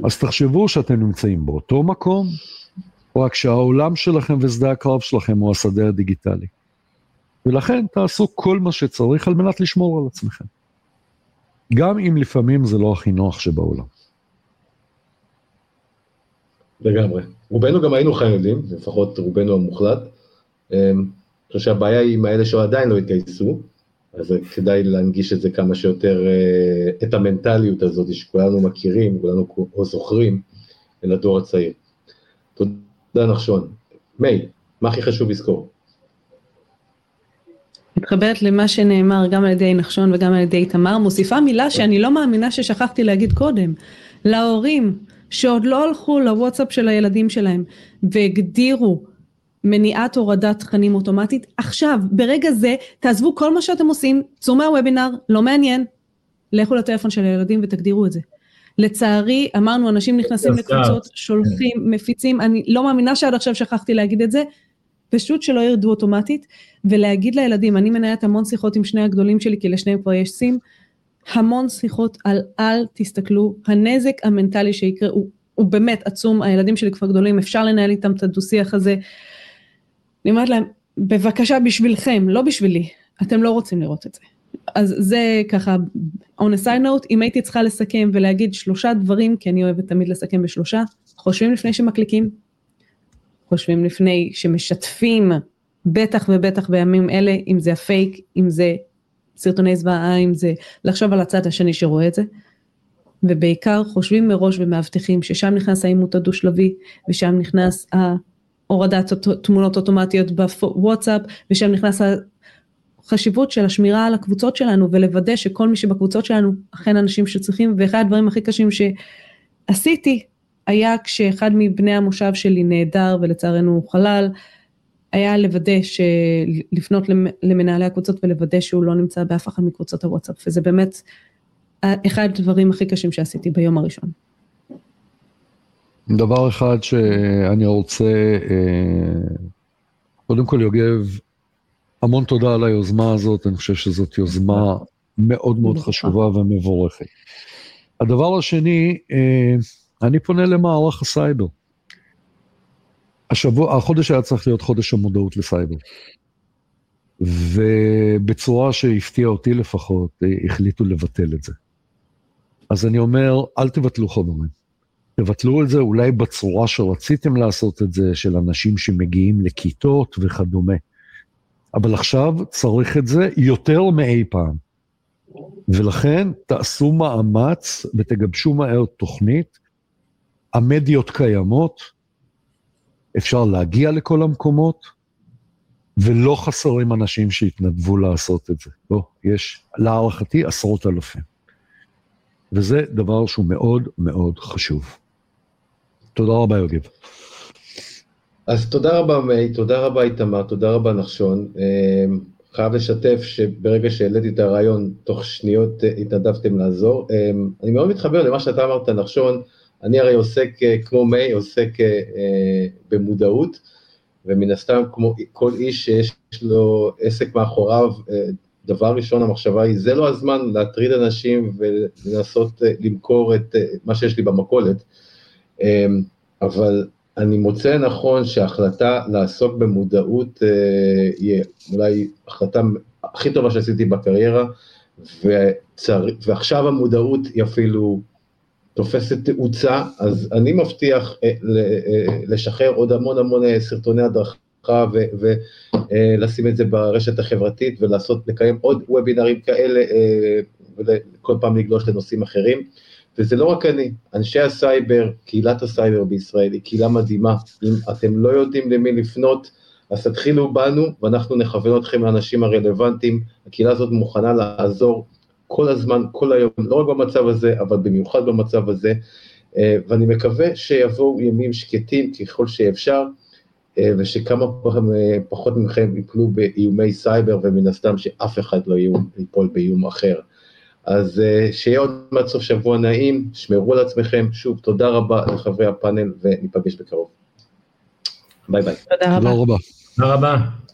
אז תחשבו שאתם נמצאים באותו מקום, רק שהעולם שלכם ושדה הקרב שלכם הוא השדה הדיגיטלי. ולכן תעשו כל מה שצריך על מנת לשמור על עצמכם. גם אם לפעמים זה לא הכי נוח שבעולם. לגמרי. רובנו גם היינו חיילים, לפחות רובנו המוחלט. אמ, אני חושב שהבעיה היא עם האלה שעדיין לא התגייסו, אז כדאי להנגיש את זה כמה שיותר, אה, את המנטליות הזאת שכולנו מכירים, כולנו או זוכרים, אל הדור הצעיר. תודה נחשון. מי, מה הכי חשוב לזכור? מתחברת למה שנאמר גם על ידי נחשון וגם על ידי תמר, מוסיפה מילה שאני לא מאמינה ששכחתי להגיד קודם, להורים שעוד לא הלכו לוואטסאפ של הילדים שלהם והגדירו מניעת הורדת תכנים אוטומטית, עכשיו, ברגע זה, תעזבו כל מה שאתם עושים, צאו מהוובינר, לא מעניין, לכו לטלפון של הילדים ותגדירו את זה. לצערי, אמרנו, אנשים נכנסים לקבוצות, שולחים, מפיצים, אני לא מאמינה שעד עכשיו שכחתי להגיד את זה, פשוט שלא ירדו אוטומטית, ולהגיד לילדים, אני מנהלת המון שיחות עם שני הגדולים שלי, כי לשניהם כבר יש סים, המון שיחות על אל תסתכלו, הנזק המנטלי שיקרה הוא, הוא באמת עצום, הילדים שלי כבר גדולים, אפשר לנהל איתם את הדו-שיח הזה. אני אומרת להם, בבקשה בשבילכם, לא בשבילי, אתם לא רוצים לראות את זה. אז זה ככה, on a side note, אם הייתי צריכה לסכם ולהגיד שלושה דברים, כי אני אוהבת תמיד לסכם בשלושה, חושבים לפני שמקליקים, חושבים לפני שמשתפים, בטח ובטח בימים אלה, אם זה הפייק, אם זה סרטוני זוועה, אם זה לחשוב על הצד השני שרואה את זה, ובעיקר חושבים מראש ומאבטחים ששם נכנס העימות הדו-שלבי, ושם נכנס הורדת תמונות אוטומטיות בוואטסאפ, ושם נכנס החשיבות של השמירה על הקבוצות שלנו ולוודא שכל מי שבקבוצות שלנו אכן אנשים שצריכים ואחד הדברים הכי קשים שעשיתי היה כשאחד מבני המושב שלי נעדר ולצערנו הוא חלל היה לוודא, לפנות למנהלי הקבוצות ולוודא שהוא לא נמצא באף אחת מקבוצות הוואטסאפ וזה באמת אחד הדברים הכי קשים שעשיתי ביום הראשון. דבר אחד שאני רוצה, אה, קודם כל יוגב, המון תודה על היוזמה הזאת, אני חושב שזאת יוזמה מאוד מאוד חשובה ומבורכת. הדבר השני, אה, אני פונה למערך הסייבר. השבוע, החודש היה צריך להיות חודש המודעות לסייבר. ובצורה שהפתיעה אותי לפחות, אה, החליטו לבטל את זה. אז אני אומר, אל תבטלו חומרים. תבטלו את זה אולי בצורה שרציתם לעשות את זה, של אנשים שמגיעים לכיתות וכדומה. אבל עכשיו צריך את זה יותר מאי פעם. ולכן תעשו מאמץ ותגבשו מהר תוכנית. המדיות קיימות, אפשר להגיע לכל המקומות, ולא חסרים אנשים שהתנדבו לעשות את זה. לא, יש להערכתי עשרות אלפים. וזה דבר שהוא מאוד מאוד חשוב. תודה רבה, יוגב. אז תודה רבה, מי, תודה רבה, איתמר, תודה רבה, נחשון. אמ, חייב לשתף שברגע שהעליתי את הרעיון, תוך שניות אה, התנדבתם לעזור. אמ, אני מאוד מתחבר למה שאתה אמרת, נחשון, אני הרי עוסק, אה, כמו מי, עוסק אה, במודעות, ומן הסתם, כמו כל איש שיש לו עסק מאחוריו, דבר ראשון, המחשבה היא, זה לא הזמן להטריד אנשים ולנסות למכור את מה שיש לי במכולת, אמ, אבל אני מוצא נכון שההחלטה לעסוק במודעות אה, היא אולי החלטה הכי טובה שעשיתי בקריירה, וצר... ועכשיו המודעות היא אפילו תופסת תאוצה, אז אני מבטיח אה, אה, לשחרר עוד המון המון סרטוני הדרכה ולשים את זה ברשת החברתית ולעשות, לקיים עוד וובינרים כאלה וכל פעם לגלוש לנושאים אחרים. וזה לא רק אני, אנשי הסייבר, קהילת הסייבר בישראל היא קהילה מדהימה, אם אתם לא יודעים למי לפנות, אז תתחילו בנו ואנחנו נכוון אתכם לאנשים הרלוונטיים, הקהילה הזאת מוכנה לעזור כל הזמן, כל היום, לא רק במצב הזה, אבל במיוחד במצב הזה, אה, ואני מקווה שיבואו ימים שקטים ככל שאפשר, אה, ושכמה אה, פחות מכם יפלו באיומי סייבר, ומן הסתם שאף אחד לא ייפול באיום אחר. אז אה, שיהיה עוד מעט סוף שבוע נעים, שמרו על עצמכם, שוב, תודה רבה לחברי הפאנל וניפגש בקרוב. ביי ביי. תודה רבה. תודה רבה. תודה רבה.